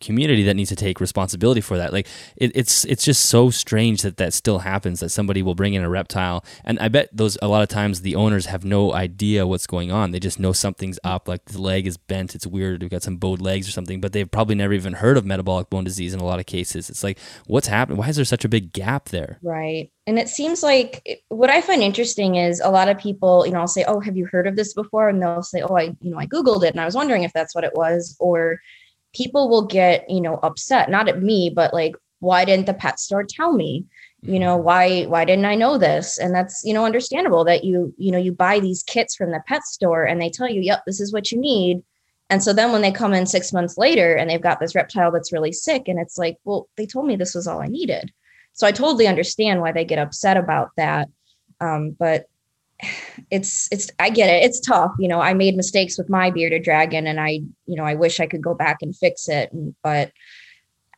community that needs to take responsibility for that. Like it, it's it's just so strange that that still happens that somebody will bring in a reptile, and I bet those a lot of times the owners have no idea what's going on. They just know something's up, like the leg is bent, it's weird, we've got some bowed legs or something, but they've probably never even heard of metabolic bone disease in a lot of cases. It's like what's happening? Why is there such a big gap there? Right. And it seems like what I find interesting is a lot of people, you know, I'll say, "Oh, have you heard of this before?" and they'll say, "Oh, I, you know, I googled it and I was wondering if that's what it was," or people will get you know upset not at me but like why didn't the pet store tell me? You know mm-hmm. why why didn't i know this? And that's you know understandable that you you know you buy these kits from the pet store and they tell you yep this is what you need. And so then when they come in six months later and they've got this reptile that's really sick and it's like well they told me this was all i needed. So i totally understand why they get upset about that um, but it's it's I get it. It's tough. You know, I made mistakes with my bearded dragon and I, you know, I wish I could go back and fix it. But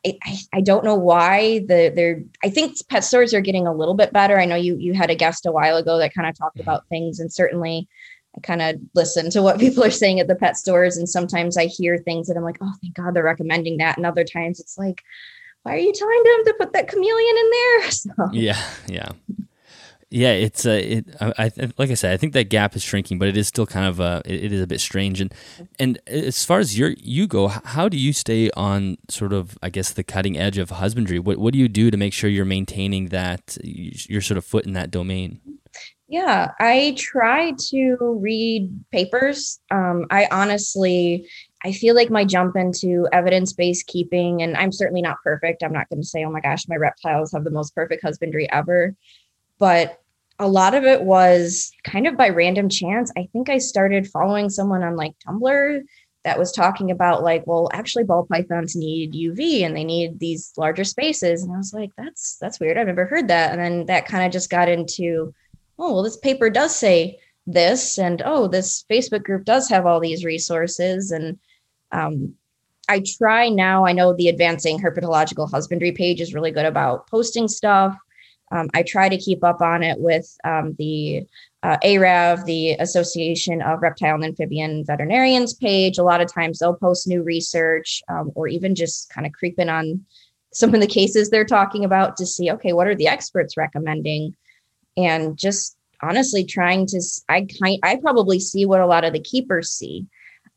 I, I don't know why the they're I think pet stores are getting a little bit better. I know you you had a guest a while ago that kind of talked mm-hmm. about things and certainly I kind of listen to what people are saying at the pet stores and sometimes I hear things that I'm like, oh thank God they're recommending that. And other times it's like, why are you telling them to put that chameleon in there? So. Yeah, yeah yeah, it's uh, it. I, I, like I said, I think that gap is shrinking, but it is still kind of uh, it, it is a bit strange. And and as far as your you go, how do you stay on sort of I guess the cutting edge of husbandry? What what do you do to make sure you're maintaining that your sort of foot in that domain? Yeah, I try to read papers. Um, I honestly, I feel like my jump into evidence based keeping, and I'm certainly not perfect. I'm not going to say, oh my gosh, my reptiles have the most perfect husbandry ever. But a lot of it was kind of by random chance. I think I started following someone on like Tumblr that was talking about like, well, actually ball pythons need UV and they need these larger spaces. And I was like, that's that's weird. I've never heard that. And then that kind of just got into, oh, well, this paper does say this, and oh, this Facebook group does have all these resources. And um, I try now. I know the advancing herpetological husbandry page is really good about posting stuff. Um, I try to keep up on it with um, the uh, ARAV, the Association of Reptile and Amphibian Veterinarians page. A lot of times they'll post new research um, or even just kind of creeping on some of the cases they're talking about to see, okay, what are the experts recommending? And just honestly trying to, I I probably see what a lot of the keepers see.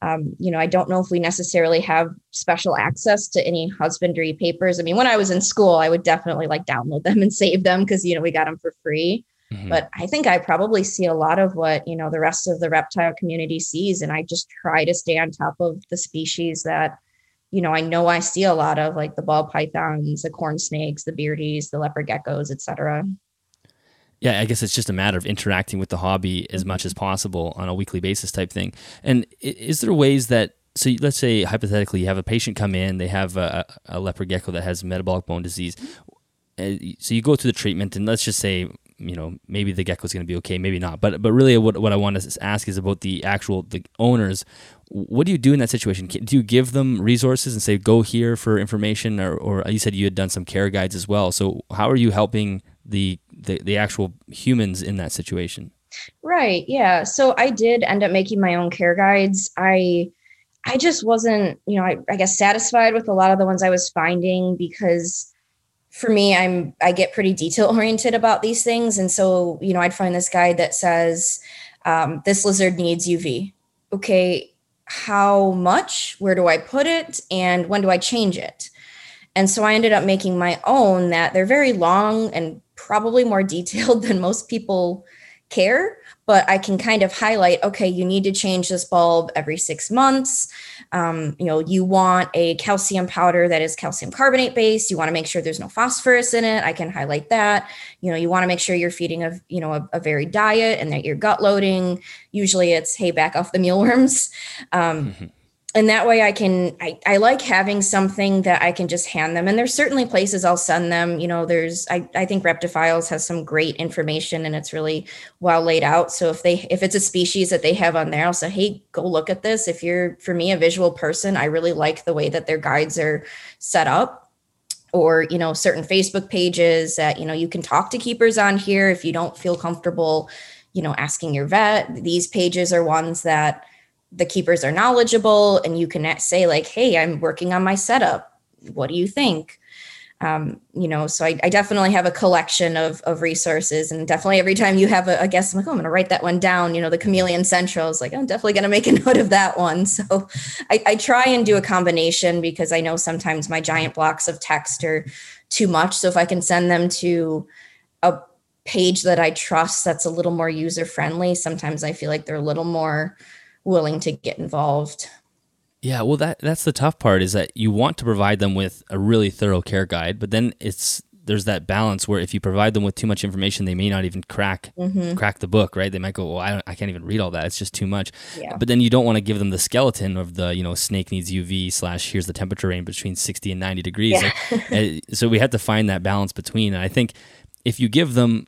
Um, you know, I don't know if we necessarily have special access to any husbandry papers. I mean, when I was in school, I would definitely like download them and save them because, you know, we got them for free. Mm-hmm. But I think I probably see a lot of what, you know, the rest of the reptile community sees. And I just try to stay on top of the species that, you know, I know I see a lot of like the ball pythons, the corn snakes, the beardies, the leopard geckos, et cetera yeah, I guess it's just a matter of interacting with the hobby as much as possible on a weekly basis type thing. And is there ways that so let's say hypothetically you have a patient come in, they have a, a leopard gecko that has metabolic bone disease. Uh, so you go through the treatment, and let's just say you know maybe the gecko is going to be okay, maybe not. But but really, what what I want to ask is about the actual the owners. What do you do in that situation? Do you give them resources and say go here for information, or or you said you had done some care guides as well. So how are you helping the the, the actual humans in that situation. Right yeah. So i did end up making my own care guides. I i just wasn't you know I, I guess satisfied with a lot of the ones i was finding because for me i'm i get pretty detail oriented about these things. And so you know i'd find this guide that says um, this lizard needs uv okay how much? Where do i put it? And when do i change it? And so I ended up making my own that they're very long and probably more detailed than most people care but i can kind of highlight okay you need to change this bulb every six months. Um, you know you want a calcium powder that is calcium carbonate based. You want to make sure there's no phosphorus in it. I can highlight that. You know you want to make sure you're feeding a you know a, a varied diet and that you're gut loading. Usually it's hey back off the mealworms. Um, mm-hmm and that way i can I, I like having something that i can just hand them. And there's certainly places i'll send them. You know there's i, I think reptifiles has some great information and it's really well laid out. So if they if it's a species that they have on there i'll say hey go look at this. If you're for me a visual person i really like the way that their guides are set up. Or you know certain facebook pages that you know you can talk to keepers on here if you don't feel comfortable you know asking your vet. These pages are ones that the keepers are knowledgeable and you can say like hey i'm working on my setup. What do you think? Um, you know so I, I, definitely have a collection of, of resources and definitely every time you have a, a guest i'm like oh i'm going to write that one down. You know the chameleon central is like i'm definitely going to make a note of that one. So I, I try and do a combination because i know sometimes my giant blocks of text are too much. So if i can send them to a page that i trust that's a little more user friendly sometimes i feel like they're a little more willing to get involved yeah, well that that's the tough part is that you want to provide them with a really thorough care guide, but then it's there's that balance where if you provide them with too much information, they may not even crack mm-hmm. crack the book, right? They might go, "Well, I, I can't even read all that; it's just too much." Yeah. But then you don't want to give them the skeleton of the, you know, snake needs UV slash here's the temperature range between sixty and ninety degrees. Yeah. Like, eh, so we have to find that balance between. And I think if you give them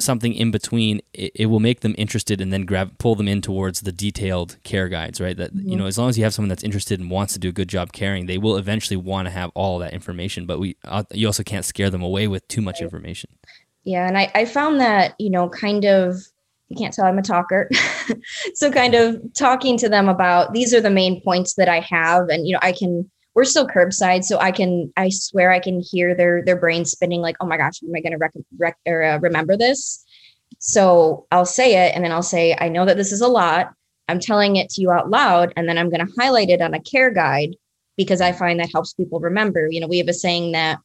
something in between, it, it, will make them interested and then grab pull them in towards the detailed care guides, right? That mm-hmm. you know, as long as you have someone that's interested and wants to do a good job caring, they will eventually want to have all that information. But we, uh, you also can't scare them away with too much right. information. Yeah, and I, I found that you know, kind of. You can't tell I'm a talker. so kind of talking to them about these are the main points that I have and you know I can we're still curbside, so I can I swear I can hear their their brain spinning like, oh my gosh, am I going to rec- rec- uh, remember this? So I'll say it, and then I'll say, I know that this is a lot. I'm telling it to you out loud, and then I'm going to highlight it on a care guide because I find that helps people remember. You know, we have a saying that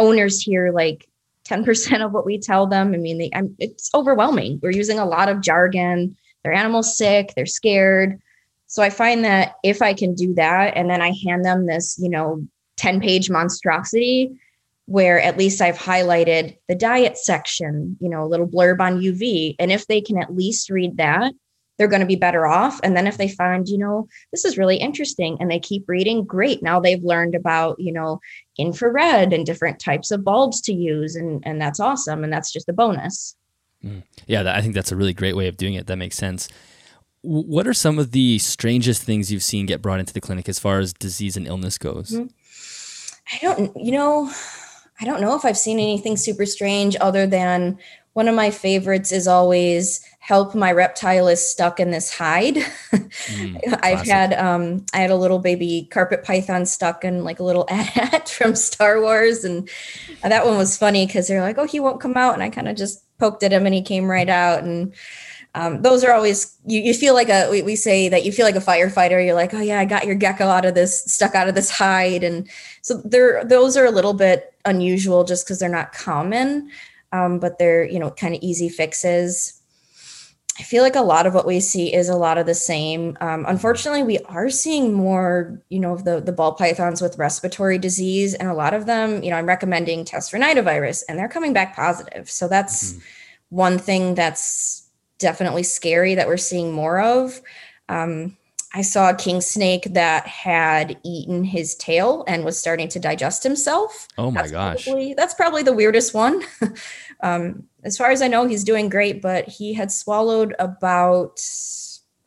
owners hear like 10% of what we tell them. I mean, they, it's overwhelming. We're using a lot of jargon. Their animal's sick, they're scared. So I find that if I can do that and then I hand them this, you know, 10 page monstrosity where at least I've highlighted the diet section, you know, a little blurb on UV. And if they can at least read that, they're going to be better off. And then if they find, you know, this is really interesting and they keep reading, great. Now they've learned about, you know, infrared and different types of bulbs to use. And, and that's awesome. And that's just a bonus. Mm. Yeah, I think that's a really great way of doing it. That makes sense. What are some of the strangest things you've seen get brought into the clinic as far as disease and illness goes? Mm-hmm. I don't, you know, I don't know if I've seen anything super strange other than one of my favorites is always help my reptile is stuck in this hide. Mm, I've had um I had a little baby carpet python stuck in like a little AT-AT from Star Wars and that one was funny because they're like, oh, he won't come out. And I kind of just poked at him and he came right out. And um, those are always you, you feel like a we, we say that you feel like a firefighter. You're like oh yeah i got your gecko out of this stuck out of this hide. And so they're those are a little bit unusual just because they're not common um, but they're you know kind of easy fixes. I feel like a lot of what we see is a lot of the same. Um, unfortunately we are seeing more you know the the ball pythons with respiratory disease and a lot of them you know i'm recommending tests for nidovirus and they're coming back positive. So that's mm-hmm. one thing that's definitely scary that we're seeing more of. Um, I saw a king snake that had eaten his tail and was starting to digest himself. Oh my that's gosh. Probably, that's probably the weirdest one. um, as far as I know, he's doing great, but he had swallowed about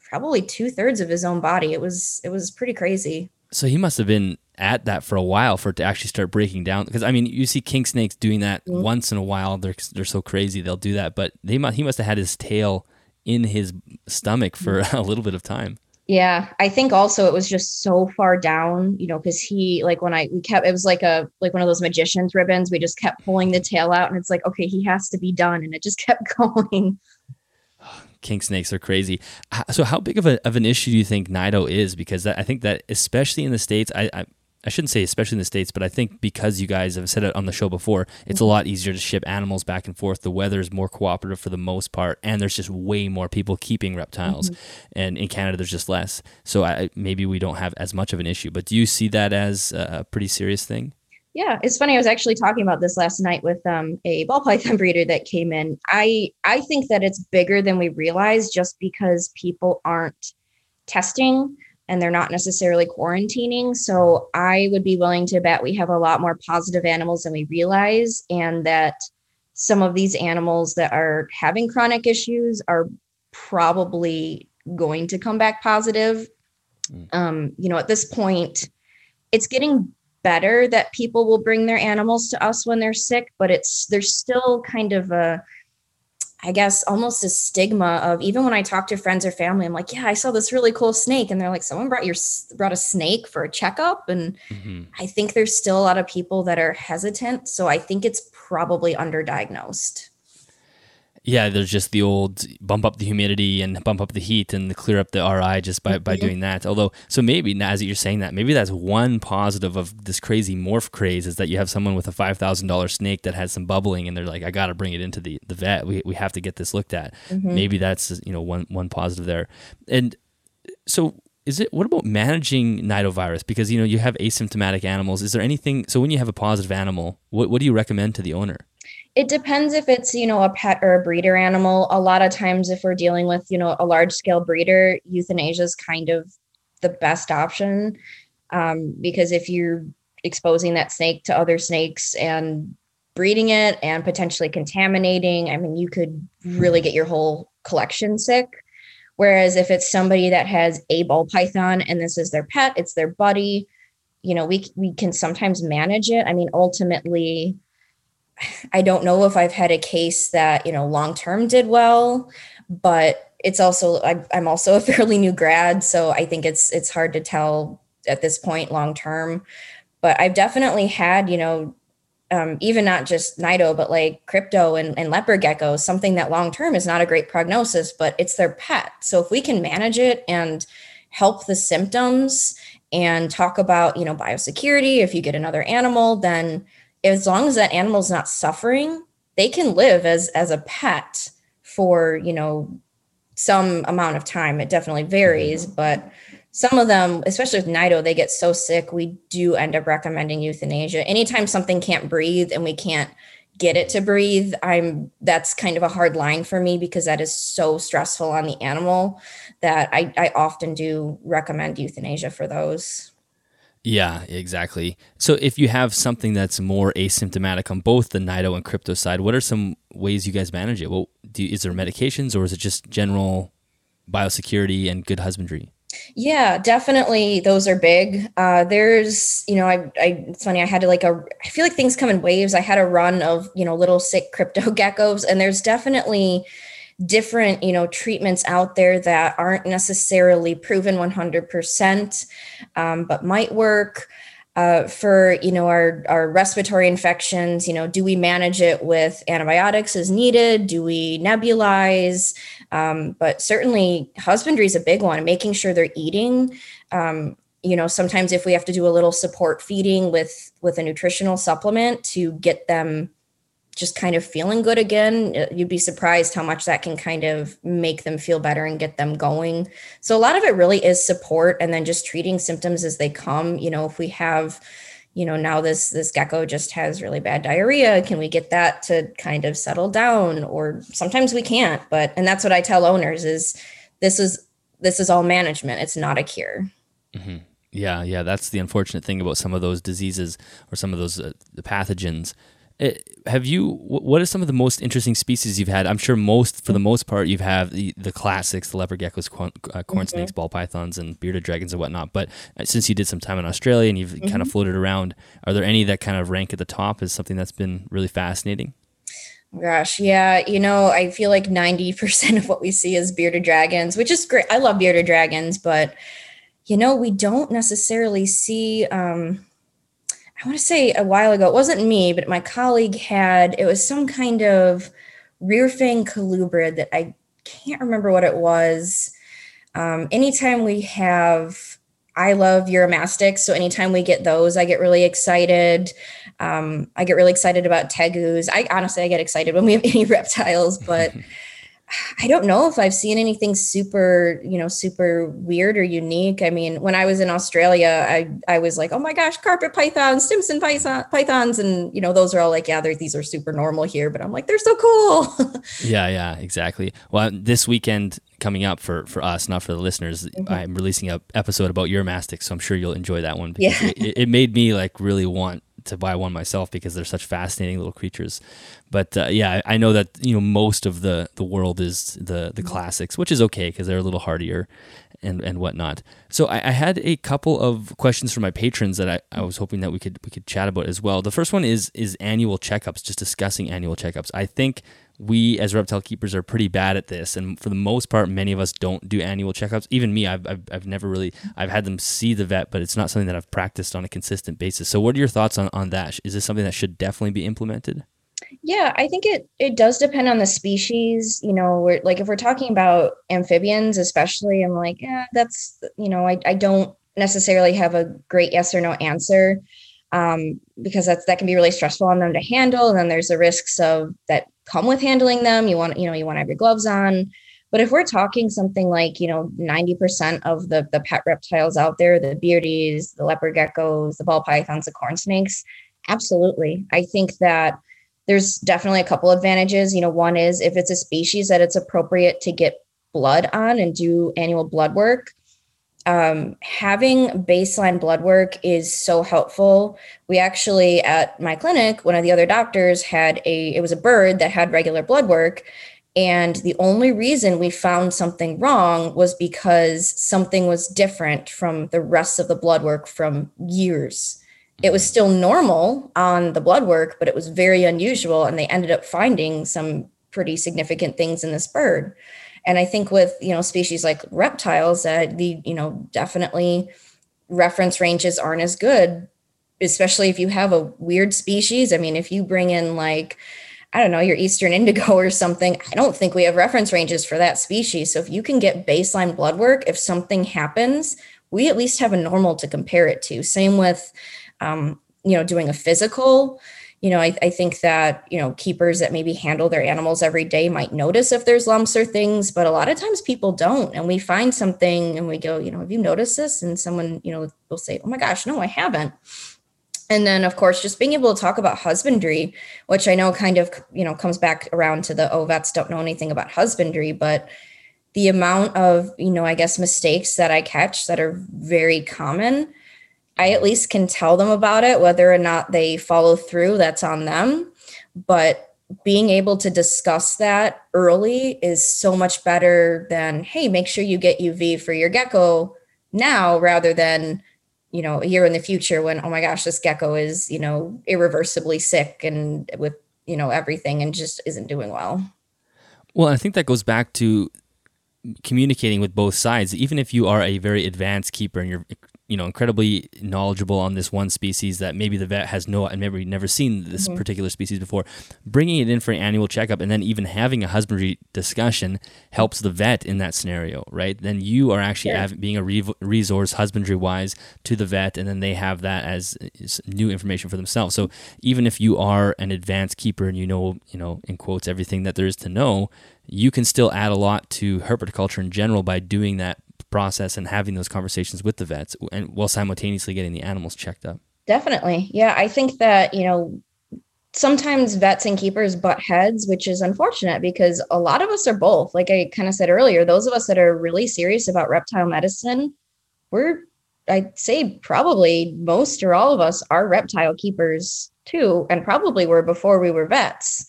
probably two thirds of his own body. It was it was pretty crazy. So he must have been at that for a while for it to actually start breaking down. Because I mean, you see king snakes doing that mm-hmm. once in a while. They're they're so crazy they'll do that. But they he must have had his tail in his stomach for mm-hmm. a little bit of time. Yeah, I think also it was just so far down, you know, because he like when I we kept it was like a like one of those magician's ribbons. We just kept pulling the tail out, and it's like okay, he has to be done, and it just kept going. king snakes are crazy. So, how big of, a, of an issue do you think Nido is? Because I think that, especially in the states, I, I I shouldn't say especially in the states, but I think because you guys have said it on the show before, it's a mm-hmm. lot easier to ship animals back and forth. The weather is more cooperative for the most part, and there's just way more people keeping reptiles. Mm-hmm. And in Canada, there's just less. So I, maybe we don't have as much of an issue. But do you see that as a pretty serious thing? Yeah, it's funny. I was actually talking about this last night with um, a ball python breeder that came in. I I think that it's bigger than we realize, just because people aren't testing and they're not necessarily quarantining. So I would be willing to bet we have a lot more positive animals than we realize, and that some of these animals that are having chronic issues are probably going to come back positive. Mm. Um, you know, at this point, it's getting better that people will bring their animals to us when they're sick, but it's there's still kind of a I guess almost a stigma of even when I talk to friends or family, I'm like, yeah, I saw this really cool snake, and they're like, someone brought your brought a snake for a checkup, and mm-hmm. I think there's still a lot of people that are hesitant. So I think it's probably underdiagnosed. Yeah, there's just the old bump up the humidity and bump up the heat and clear up the RI just by, by doing that. Although, so maybe now as you're saying that, maybe that's one positive of this crazy morph craze is that you have someone with a five thousand dollar snake that has some bubbling and they're like, I got to bring it into the, the vet. We, we have to get this looked at. Mm-hmm. Maybe that's you know one one positive there. And so is it what about managing nidovirus because you know you have asymptomatic animals is there anything so when you have a positive animal what, what do you recommend to the owner it depends if it's you know a pet or a breeder animal. A lot of times if we're dealing with you know a large scale breeder euthanasia is kind of the best option um, because if you're exposing that snake to other snakes and breeding it and potentially contaminating i mean you could really get your whole collection sick. Whereas if it's somebody that has a ball python and this is their pet it's their buddy you know we we can sometimes manage it. I mean ultimately I don't know if I've had a case that, you know, long term did well, but it's also I, am also a fairly new grad, so I think it's it's hard to tell at this point long term. But I've definitely had, you know, um, even not just Nido, but like crypto and, and leopard geckos, something that long term is not a great prognosis, but it's their pet. So if we can manage it and help the symptoms and talk about, you know, biosecurity, if you get another animal, then as long as that animal's not suffering, they can live as as a pet for, you know, some amount of time. It definitely varies, mm-hmm. but some of them, especially with Nido, they get so sick, we do end up recommending euthanasia. Anytime something can't breathe and we can't get it to breathe, I'm that's kind of a hard line for me because that is so stressful on the animal that I, I often do recommend euthanasia for those. Yeah, exactly. So if you have something that's more asymptomatic on both the Nido and crypto side, what are some ways you guys manage it? Well, you, is there medications or is it just general biosecurity and good husbandry? Yeah, definitely. Those are big. Uh, there's, you know, I, I, it's funny. I had to like a, I feel like things come in waves. I had a run of, you know, little sick crypto geckos, and there's definitely different you know treatments out there that aren't necessarily proven 100% um, but might work uh, for you know our our respiratory infections you know do we manage it with antibiotics as needed? Do we nebulize? Um, but certainly husbandry is a big one making sure they're eating. Um, you know sometimes if we have to do a little support feeding with with a nutritional supplement to get them just kind of feeling good again, uh, you'd be surprised how much that can kind of make them feel better and get them going. So a lot of it really is support and then just treating symptoms as they come. You know, if we have, you know, now this this gecko just has really bad diarrhea, can we get that to kind of settle down? Or sometimes we can't, but and that's what I tell owners is this is this is all management. It's not a cure. Mm-hmm. Yeah, yeah, that's the unfortunate thing about some of those diseases or some of those uh, pathogens have you what are some of the most interesting species you've had i'm sure most for the most part you've had the, the classics the leopard geckos corn, uh, corn mm-hmm. snakes ball pythons and bearded dragons and whatnot but uh, since you did some time in australia and you've mm-hmm. kind of floated around are there any that kind of rank at the top as something that's been really fascinating Gosh, yeah. You know, I feel like 90% of what we see is bearded dragons, which is great. I love bearded dragons, but, you know, we don't necessarily see um, I want to say a while ago, it wasn't me, but my colleague had, it was some kind of rear fang colubrid that I can't remember what it was. Um, anytime we have, I love uromastyx. So anytime we get those, I get really excited. Um, I get really excited about tegus. I honestly, I get excited when we have any reptiles, but I don't know if I've seen anything super, you know, super weird or unique. I mean, when I was in Australia, I I was like, oh my gosh, carpet pythons, Stimson pythons, and you know, those are all like, yeah, these are super normal here. But I'm like, they're so cool. yeah, yeah, exactly. Well, this weekend coming up for for us, not for the listeners, mm-hmm. I'm releasing a episode about Uromastyx, so I'm sure you'll enjoy that one. yeah, it, it made me like really want to buy one myself because they're such fascinating little creatures. But uh, yeah, I know that you know most of the the world is the the mm-hmm. classics, which is okay because they're a little hardier and and whatnot. So I, I, had a couple of questions from my patrons that I, I was hoping that we could we could chat about as well. The first one is is annual checkups, just discussing annual checkups. I think we as reptile keepers are pretty bad at this and for the most part many of us don't do annual checkups. Even me I've, I've, I've never really i've had them see the vet but it's not something that i've practiced on a consistent basis. So what are your thoughts on, on that? Is this something that should definitely be implemented? Yeah i think it it does depend on the species. You know we're like if we're talking about amphibians especially i'm like yeah that's you know i, I don't necessarily have a great yes or no answer um, because that's that can be really stressful on them to handle. And then there's the risks of that come with handling them. You want you know you want to have your gloves on. But if we're talking something like you know 90% of the the pet reptiles out there, the beardies, the leopard geckos, the ball pythons, the corn snakes, absolutely. I think that there's definitely a couple advantages. You know, one is if it's a species that it's appropriate to get blood on and do annual blood work um, having baseline blood work is so helpful. We actually, at my clinic, one of the other doctors had a, it was a bird that had regular blood work. And the only reason we found something wrong was because something was different from the rest of the blood work from years. It was still normal on the blood work, but it was very unusual. And they ended up finding some pretty significant things in this bird and i think with you know species like reptiles that uh, the you know definitely reference ranges aren't as good especially if you have a weird species. I mean if you bring in like i don't know your eastern indigo or something i don't think we have reference ranges for that species. So if you can get baseline blood work if something happens we at least have a normal to compare it to. Same with um, you know doing a physical you know, I, I think that, you know, keepers that maybe handle their animals every day might notice if there's lumps or things, but a lot of times people don't. And we find something and we go, you know, have you noticed this? And someone, you know, will say, oh my gosh, no, I haven't. And then, of course, just being able to talk about husbandry, which I know kind of, you know, comes back around to the, oh, vets don't know anything about husbandry, but the amount of, you know, I guess mistakes that I catch that are very common I at least can tell them about it, whether or not they follow through, that's on them. But being able to discuss that early is so much better than, hey, make sure you get UV for your gecko now rather than, you know, a year in the future when, oh my gosh, this gecko is, you know, irreversibly sick and with, you know, everything and just isn't doing well. Well, I think that goes back to communicating with both sides even if you are a very advanced keeper and you're you know incredibly knowledgeable on this one species that maybe the vet has no and maybe never seen this mm-hmm. particular species before bringing it in for an annual checkup and then even having a husbandry discussion helps the vet in that scenario right then you are actually yeah. being a re- resource husbandry wise to the vet and then they have that as, as new information for themselves so even if you are an advanced keeper and you know you know in quotes everything that there is to know you can still add a lot to herpetoculture in general by doing that process and having those conversations with the vets and while simultaneously getting the animals checked up. Definitely. Yeah. I think that, you know, sometimes vets and keepers butt heads, which is unfortunate because a lot of us are both. Like I kind of said earlier, those of us that are really serious about reptile medicine, we're, I'd say probably most or all of us are reptile keepers too, and probably were before we were vets.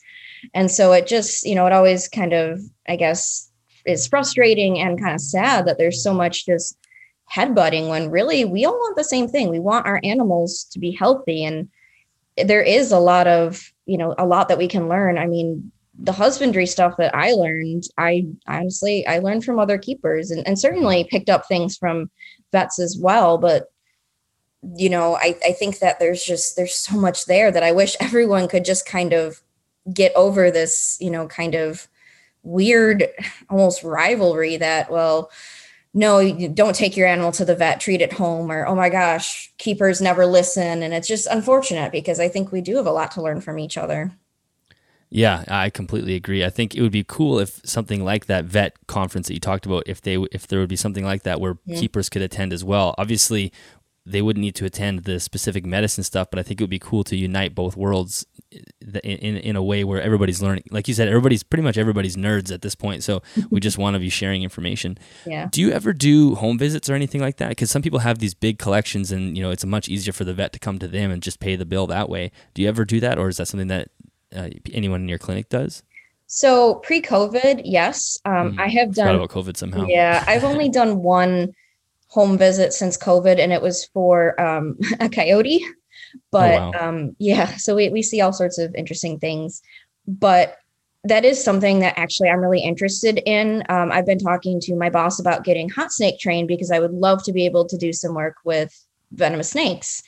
And so it just, you know, it always kind of, I guess, is frustrating and kind of sad that there's so much just headbutting when really we all want the same thing. We want our animals to be healthy. And there is a lot of, you know, a lot that we can learn. I mean, the husbandry stuff that I learned, I honestly I learned from other keepers and, and certainly picked up things from vets as well. But you know, I, I think that there's just there's so much there that I wish everyone could just kind of get over this, you know, kind of weird almost rivalry that well no you don't take your animal to the vet treat it home or oh my gosh keepers never listen and it's just unfortunate because i think we do have a lot to learn from each other yeah, I completely agree. I think it would be cool if something like that vet conference that you talked about, if they if there would be something like that where yeah. keepers could attend as well. Obviously, they wouldn't need to attend the specific medicine stuff, but I think it would be cool to unite both worlds in, in, in a way where everybody's learning. Like you said, everybody's pretty much everybody's nerds at this point. So we just want to be sharing information. Yeah. Do you ever do home visits or anything like that? Because some people have these big collections and, you know, it's much easier for the vet to come to them and just pay the bill that way. Do you ever do that? Or is that something that uh, anyone in your clinic does? So pre-COVID, yes, um, mm, I have done about COVID somehow. Yeah, I've only done one home visit since COVID, and it was for um, a coyote. But oh, wow. um, yeah, so we, we see all sorts of interesting things. But that is something that actually I'm really interested in. Um, I've been talking to my boss about getting hot snake trained because I would love to be able to do some work with venomous snakes.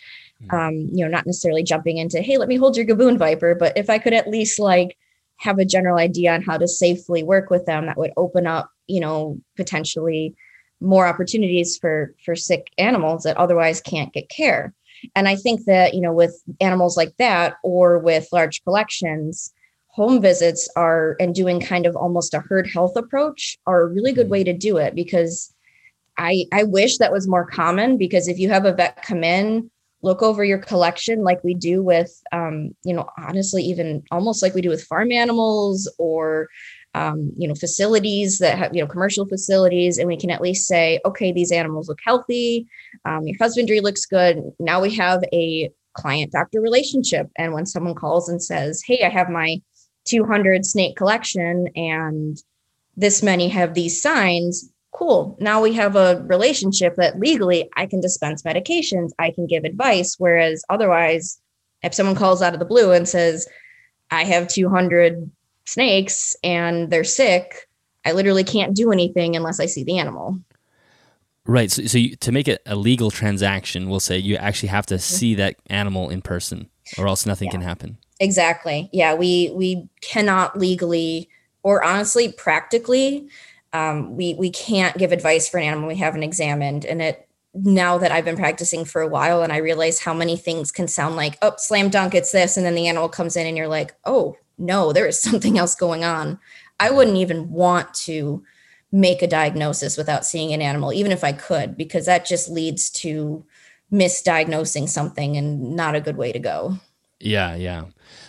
Hmm. Um, you know, not necessarily jumping into, hey, let me hold your gaboon viper, but if I could at least like have a general idea on how to safely work with them, that would open up, you know, potentially more opportunities for for sick animals that otherwise can't get care. And I think that, you know, with animals like that or with large collections, home visits are and doing kind of almost a herd health approach are a really good mm-hmm. way to do it because I I wish that was more common because if you have a vet come in, look over your collection like we do with um, you know, honestly, even almost like we do with farm animals or um, you know, facilities that have, you know, commercial facilities, and we can at least say, okay, these animals look healthy, um, your husbandry looks good. Now we have a client doctor relationship. And when someone calls and says, hey, I have my 200 snake collection and this many have these signs cool now we have a relationship that legally i can dispense medications i can give advice whereas otherwise if someone calls out of the blue and says i have 200 snakes and they're sick i literally can't do anything unless i see the animal right so, so you, to make it a legal transaction we'll say you actually have to mm-hmm. see that animal in person or else nothing yeah. can happen Exactly. Yeah, we we cannot legally or honestly practically um, we we can't give advice for an animal we haven't examined and it now that I've been practicing for a while and I realize how many things can sound like, oh, slam dunk, it's this. And then the animal comes in and you're like, oh, no, there is something else going on. I wouldn't even want to make a diagnosis without seeing an animal, even if I could, because that just leads to misdiagnosing something and not a good way to go. Yeah, yeah.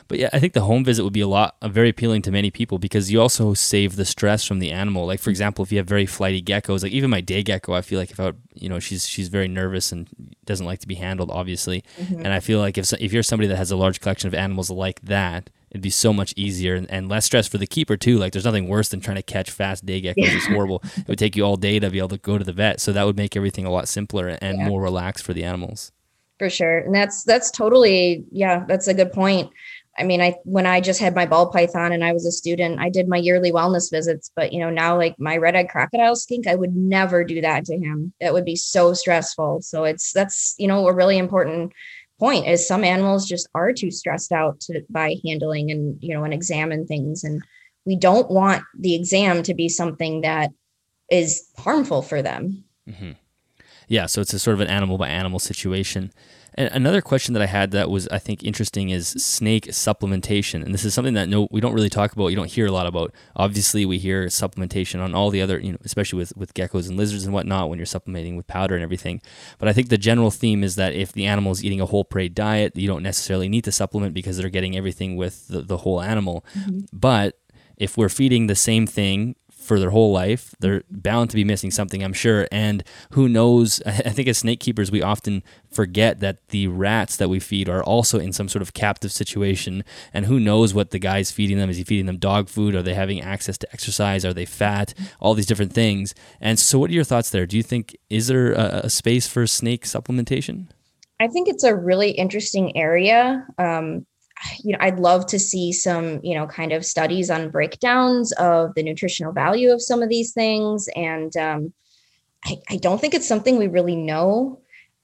But yeah, I think the home visit would be a lot uh, very appealing to many people because you also save the stress from the animal. Like for example, if you have very flighty geckos, like even my day gecko, I feel like if I, you know, she's she's very nervous and doesn't like to be handled, obviously. Mm-hmm. And I feel like if if you're somebody that has a large collection of animals like that, it'd be so much easier and, and, less stress for the keeper too. Like there's nothing worse than trying to catch fast day geckos. Yeah. It's horrible. It would take you all day to be able to go to the vet. So that would make everything a lot simpler and yeah. more relaxed for the animals. For sure. And that's that's totally yeah, that's a good point. I mean, I when I just had my ball python and I was a student, I did my yearly wellness visits. But you know, now like my red-eyed crocodile skink, I would never do that to him. It would be so stressful. So it's that's you know a really important point is some animals just are too stressed out to by handling and you know and examine things, and we don't want the exam to be something that is harmful for them. Mm-hmm. Yeah, so it's a sort of an animal by animal situation. And another question that I had that was I think interesting is snake supplementation, and this is something that no we don't really talk about. You don't hear a lot about. Obviously, we hear supplementation on all the other, you know, especially with with geckos and lizards and whatnot when you're supplementing with powder and everything. But I think the general theme is that if the animal is eating a whole prey diet, you don't necessarily need to supplement because they're getting everything with the, the whole animal. Mm-hmm. But if we're feeding the same thing for their whole life. They're bound to be missing something, I'm sure. And who knows? I think as snake keepers, we often forget that the rats that we feed are also in some sort of captive situation. And who knows what the guy's feeding them? Is he feeding them dog food? Are they having access to exercise? Are they fat? All these different things. And so, what are your thoughts there? Do you think, is there a, a space for snake supplementation? I think it's a really interesting area. Um, you know i'd love to see some you know kind of studies on breakdowns of the nutritional value of some of these things. And um, I, I don't think it's something we really know.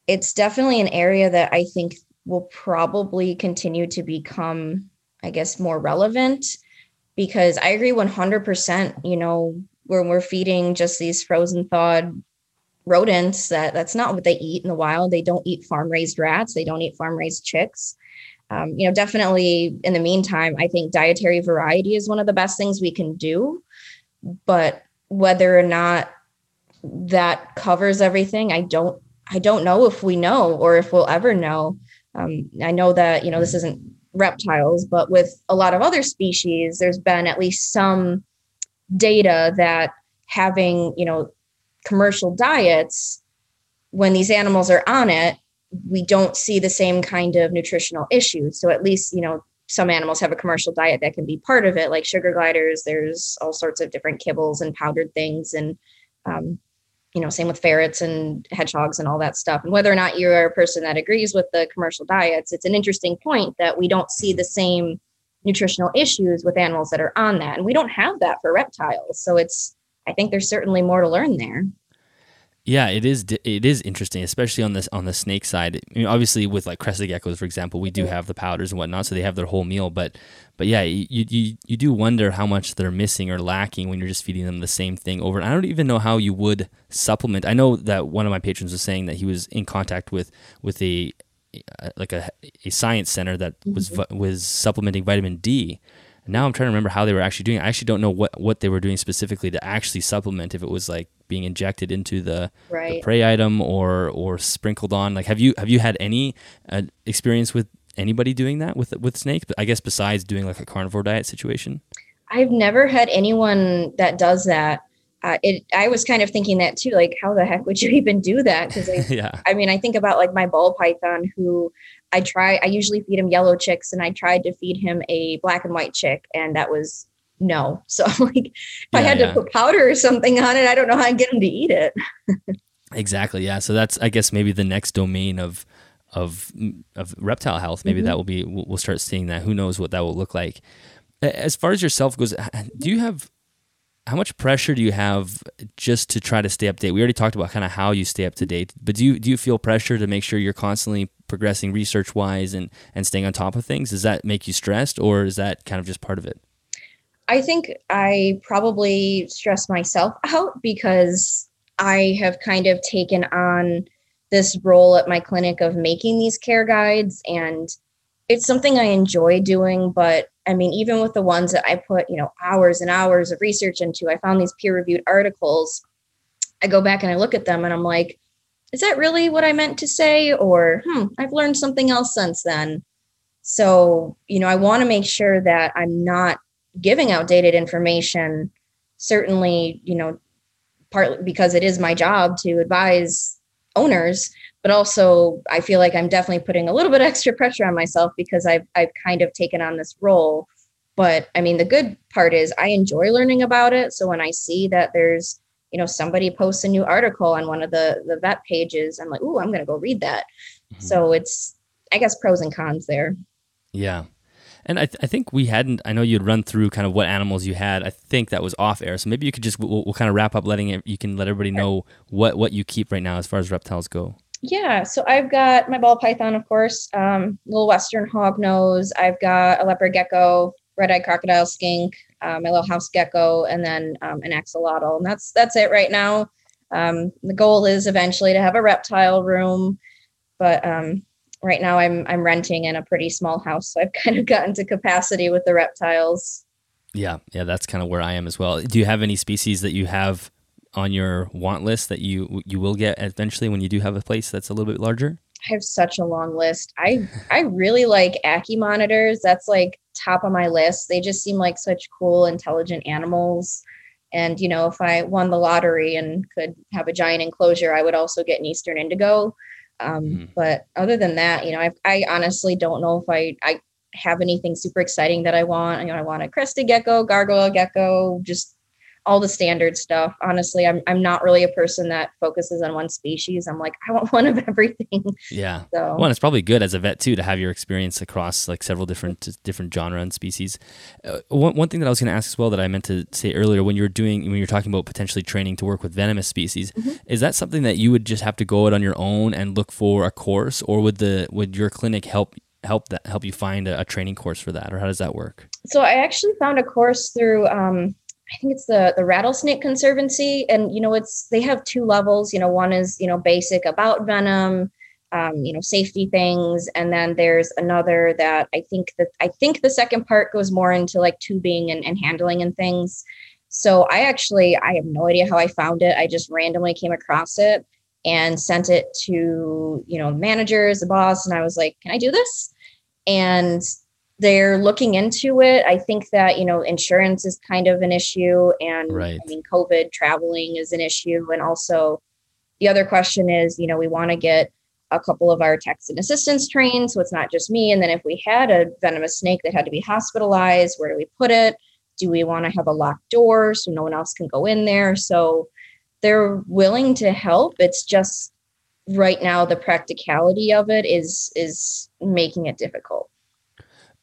It's definitely an area that i think will probably continue to become i guess more relevant because i agree 100% you know when we're feeding just these frozen thawed rodents that that's not what they eat in the wild. They don't eat farm raised rats. They don't eat farm raised chicks um, you know, definitely in the meantime, I think dietary variety is one of the best things we can do. But whether or not that covers everything, I don't I don't know if we know or if we'll ever know. Um, I know that you know this isn't reptiles, but with a lot of other species, there's been at least some data that having you know commercial diets when these animals are on it we don't see the same kind of nutritional issues. So at least, you know, some animals have a commercial diet that can be part of it, like sugar gliders. There's all sorts of different kibbles and powdered things, and um, you know, same with ferrets and hedgehogs and all that stuff. And whether or not you're a person that agrees with the commercial diets, it's an interesting point that we don't see the same nutritional issues with animals that are on that. And we don't have that for reptiles. So it's, I think there's certainly more to learn there. Yeah, it is. It is interesting, especially on this on the snake side. I mean, obviously, with like crested geckos, for example, we do have the powders and whatnot, so they have their whole meal. But, but yeah, you you you do wonder how much they're missing or lacking when you're just feeding them the same thing over. And I don't even know how you would supplement. I know that one of my patrons was saying that he was in contact with with a like a, a science center that was mm-hmm. was supplementing vitamin D. now I'm trying to remember how they were actually doing. It. I actually don't know what what they were doing specifically to actually supplement. If it was like being injected into the, right. the prey item or or sprinkled on. Like, have you have you had any uh, experience with anybody doing that with with snakes? But I guess besides doing like a carnivore diet situation. I've never had anyone that does that uh, it I was kind of thinking that too, like how the heck would you even do that? Because I, yeah. I mean, I think about like my ball python, who I try. I usually feed him yellow chicks, and I tried to feed him a black and white chick, and that was no. So i'm like, if yeah, I had yeah. to put powder or something on it, I don't know how I get him to eat it. exactly. Yeah. So that's I guess maybe the next domain of of of reptile health. Maybe mm-hmm. that will be we'll start seeing that. Who knows what that will look like. As far as yourself goes, do you have how much pressure do you have just to try to stay up to date? We already talked about kind of how you stay up to date, but do you do you feel pressure to make sure you're constantly progressing research wise and and staying on top of things? Does that make you stressed, or is that kind of just part of it? I think I probably stress myself out because I have kind of taken on this role at my clinic of making these care guides and it's something I enjoy doing, but I mean, even with the ones that I put, you know, hours and hours of research into, I found these peer reviewed articles. I go back and I look at them and I'm like, is that really what I meant to say? Or, hmm, I've learned something else since then. So, you know, I want to make sure that I'm not giving outdated information. Certainly, you know, partly because it is my job to advise owners, but also I feel like I'm definitely putting a little bit extra pressure on myself because I've I've kind of taken on this role. But I mean, the good part is I enjoy learning about it. So when I see that there's you know somebody posts a new article on one of the the vet pages, I'm like, ooh, I'm gonna go read that. Mm-hmm. So it's I guess pros and cons there. Yeah. And I, th- I think we hadn't. I know you'd run through kind of what animals you had. I think that was off air. So maybe you could just we'll, we'll kind of wrap up, letting it. You can let everybody know what what you keep right now as far as reptiles go. Yeah, so I've got my ball python, of course, um, little western hognose. I've got a leopard gecko, red-eyed crocodile skink, uh, my little house gecko, and then um, an axolotl. And that's that's it right now. Um, the goal is eventually to have a reptile room, but um, right now I'm I'm renting in a pretty small house, so I've kind of gotten to capacity with the reptiles. Yeah, yeah, that's kind of where I am as well. Do you have any species that you have on your want list that you you will get eventually when you do have a place that's a little bit larger? I have such a long list. I I really like Ackie monitors. That's like top of my list. They just seem like such cool, intelligent animals. And you know, if I won the lottery and could have a giant enclosure, I would also get an Eastern Indigo. Um, mm-hmm. But other than that, you know, I I honestly don't know if I I have anything super exciting that I want. You know, I want a crested gecko, gargoyle gecko, just all the standard stuff. Honestly, I'm I'm not really a person that focuses on one species. I'm like, I want one of everything. Yeah. So well, it's probably good as a vet too to have your experience across like several different different genre and species. Uh, one one thing that I was going to ask as well that I meant to say earlier when you're doing when you're talking about potentially training to work with venomous species, mm-hmm. is that something that you would just have to go out on your own and look for a course, or would the would your clinic help help that help you find a, a training course for that, or how does that work? So I actually found a course through. Um, I think it's the the Rattlesnake Conservancy, and you know it's they have two levels. You know, one is you know basic about venom, um, you know safety things, and then there's another that I think that I think the second part goes more into like tubing and, and handling and things. So I actually I have no idea how I found it. I just randomly came across it and sent it to you know managers, the boss, and I was like, "Can I do this?" And they're looking into it. I think that, you know, insurance is kind of an issue. And right. I mean, COVID traveling is an issue. And also, the other question is, you know, we want to get a couple of our techs and assistants trained. So it's not just me. And then if we had a venomous snake that had to be hospitalized, where do we put it? Do we want to have a locked door so no one else can go in there? So they're willing to help. It's just right now the practicality of it is is making it difficult.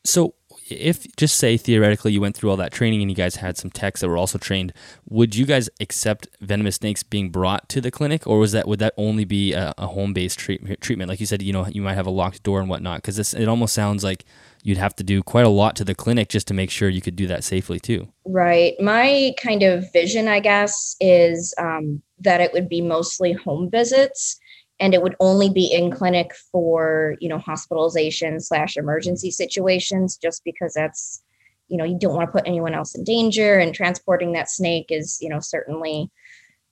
So if just say theoretically you went through all that training and you guys had some techs that were also trained, would you guys accept venomous snakes being brought to the clinic, or was that would that only be a, a home based treat, treatment? Like you said, you know, you might have a locked door and whatnot. Because it almost sounds like you'd have to do quite a lot to the clinic just to make sure you could do that safely too. Right. My kind of vision, I guess, is um, that it would be mostly home visits and it would only be in clinic for you know hospitalization slash emergency situations just because that's you know you don't want to put anyone else in danger and transporting that snake is you know certainly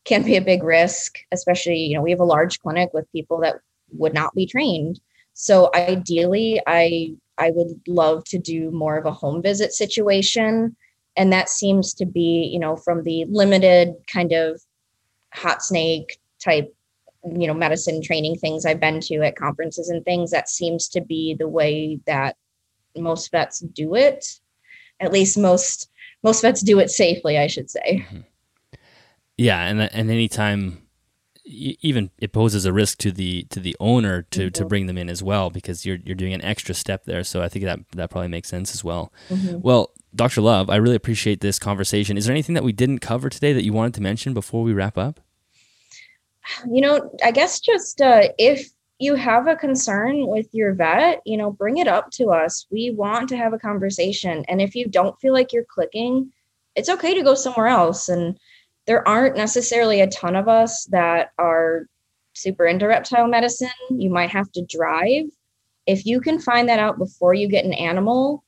can be a big risk especially you know we have a large clinic with people that would not be trained. So ideally i i would love to do more of a home visit situation. And that seems to be you know from the limited kind of hot snake type you know medicine training things. I've been to at conferences and things. That seems to be the way that most vets do it. At least most most vets do it safely i should say. Mm-hmm. yeah and and anytime even it poses a risk to the to the owner to, mm-hmm. to bring them in as well because you're you're doing an extra step there. So i think that that probably makes sense as well. Mm-hmm. well dr love i really appreciate this conversation. Is there anything that we didn't cover today that you wanted to mention before we wrap up you know, I guess just uh, if you have a concern with your vet, you know, bring it up to us. We want to have a conversation. And if you don't feel like you're clicking, it's okay to go somewhere else. And there aren't necessarily a ton of us that are super into reptile medicine. You might have to drive. If you can find that out before you get an animal,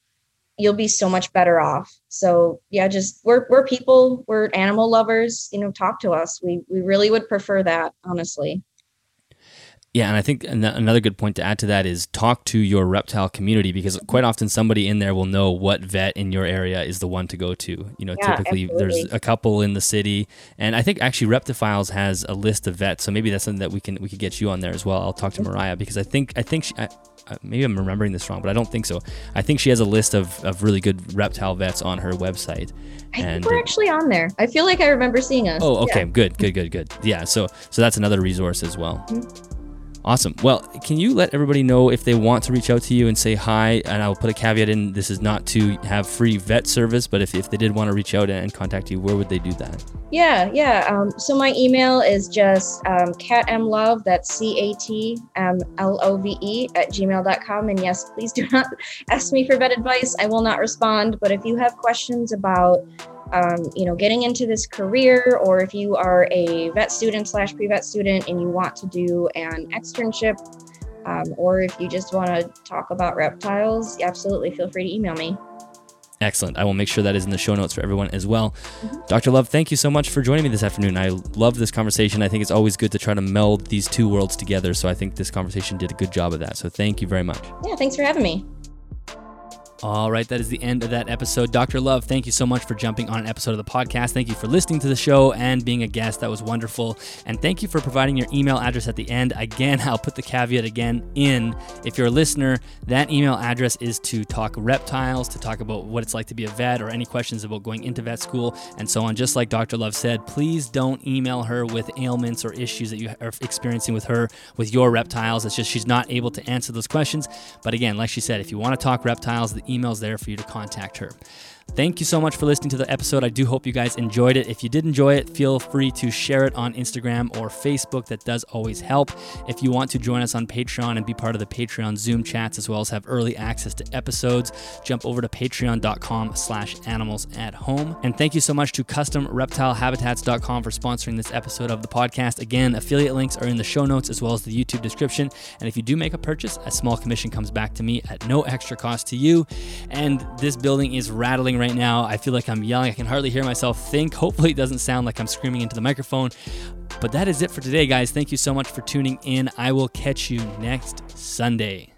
you'll be so much better off. So yeah, just we're we're people, we're animal lovers, you know, talk to us. We we really would prefer that, honestly. Yeah, and I think another good point to add to that is talk to your reptile community because quite often somebody in there will know what vet in your area is the one to go to. You know, yeah, typically absolutely. there's a couple in the city, and I think actually Reptiles has a list of vets, so maybe that's something that we can we could get you on there as well. I'll talk to Mariah because I think I think she, I, maybe I'm remembering this wrong, but I don't think so. I think she has a list of, of really good reptile vets on her website. I and, think we're actually on there. I feel like I remember seeing us. Oh, okay, yeah. good, good, good, good. Yeah, so so that's another resource as well. Mm-hmm. Awesome. Well, can you let everybody know if they want to reach out to you and say hi? And I'll put a caveat in this is not to have free vet service, but if, if they did want to reach out and contact you, where would they do that? Yeah, yeah. Um, so my email is just um, catmlove, that's C A T M L O V E, at gmail.com. And yes, please do not ask me for vet advice. I will not respond. But if you have questions about um, you know, getting into this career, or if you are a vet student slash pre-vet student and you want to do an externship, um, or if you just want to talk about reptiles, absolutely feel free to email me. Excellent. I will make sure that is in the show notes for everyone as well. Mm-hmm. Dr. Love, thank you so much for joining me this afternoon. I love this conversation. I think it's always good to try to meld these two worlds together. So I think this conversation did a good job of that. So thank you very much. Yeah, thanks for having me. All right, that is the end of that episode. Dr. Love, thank you so much for jumping on an episode of the podcast. Thank you for listening to the show and being a guest. That was wonderful. And thank you for providing your email address at the end. Again, I'll put the caveat again in. If you're a listener, that email address is to talk reptiles, to talk about what it's like to be a vet, or any questions about going into vet school, and so on. Just like Dr. Love said, please don't email her with ailments or issues that you are experiencing with her with your reptiles. It's just she's not able to answer those questions. But again, like she said, if you want to talk reptiles, the email's there for you to contact her. Thank you so much for listening to the episode. I do hope you guys enjoyed it. If you did enjoy it, feel free to share it on Instagram or Facebook. That does always help. If you want to join us on Patreon and be part of the Patreon Zoom chats as well as have early access to episodes, jump over to patreon.com slash animals at home. And thank you so much to customreptilehabitats.com for sponsoring this episode of the podcast. Again, affiliate links are in the show notes as well as the YouTube description. And if you do make a purchase, a small commission comes back to me at no extra cost to you. And this building is rattling right now. I feel like I'm yelling. I can hardly hear myself think. Hopefully, it doesn't sound like I'm screaming into the microphone. But that is it for today, guys. Thank you so much for tuning in. I will catch you next Sunday.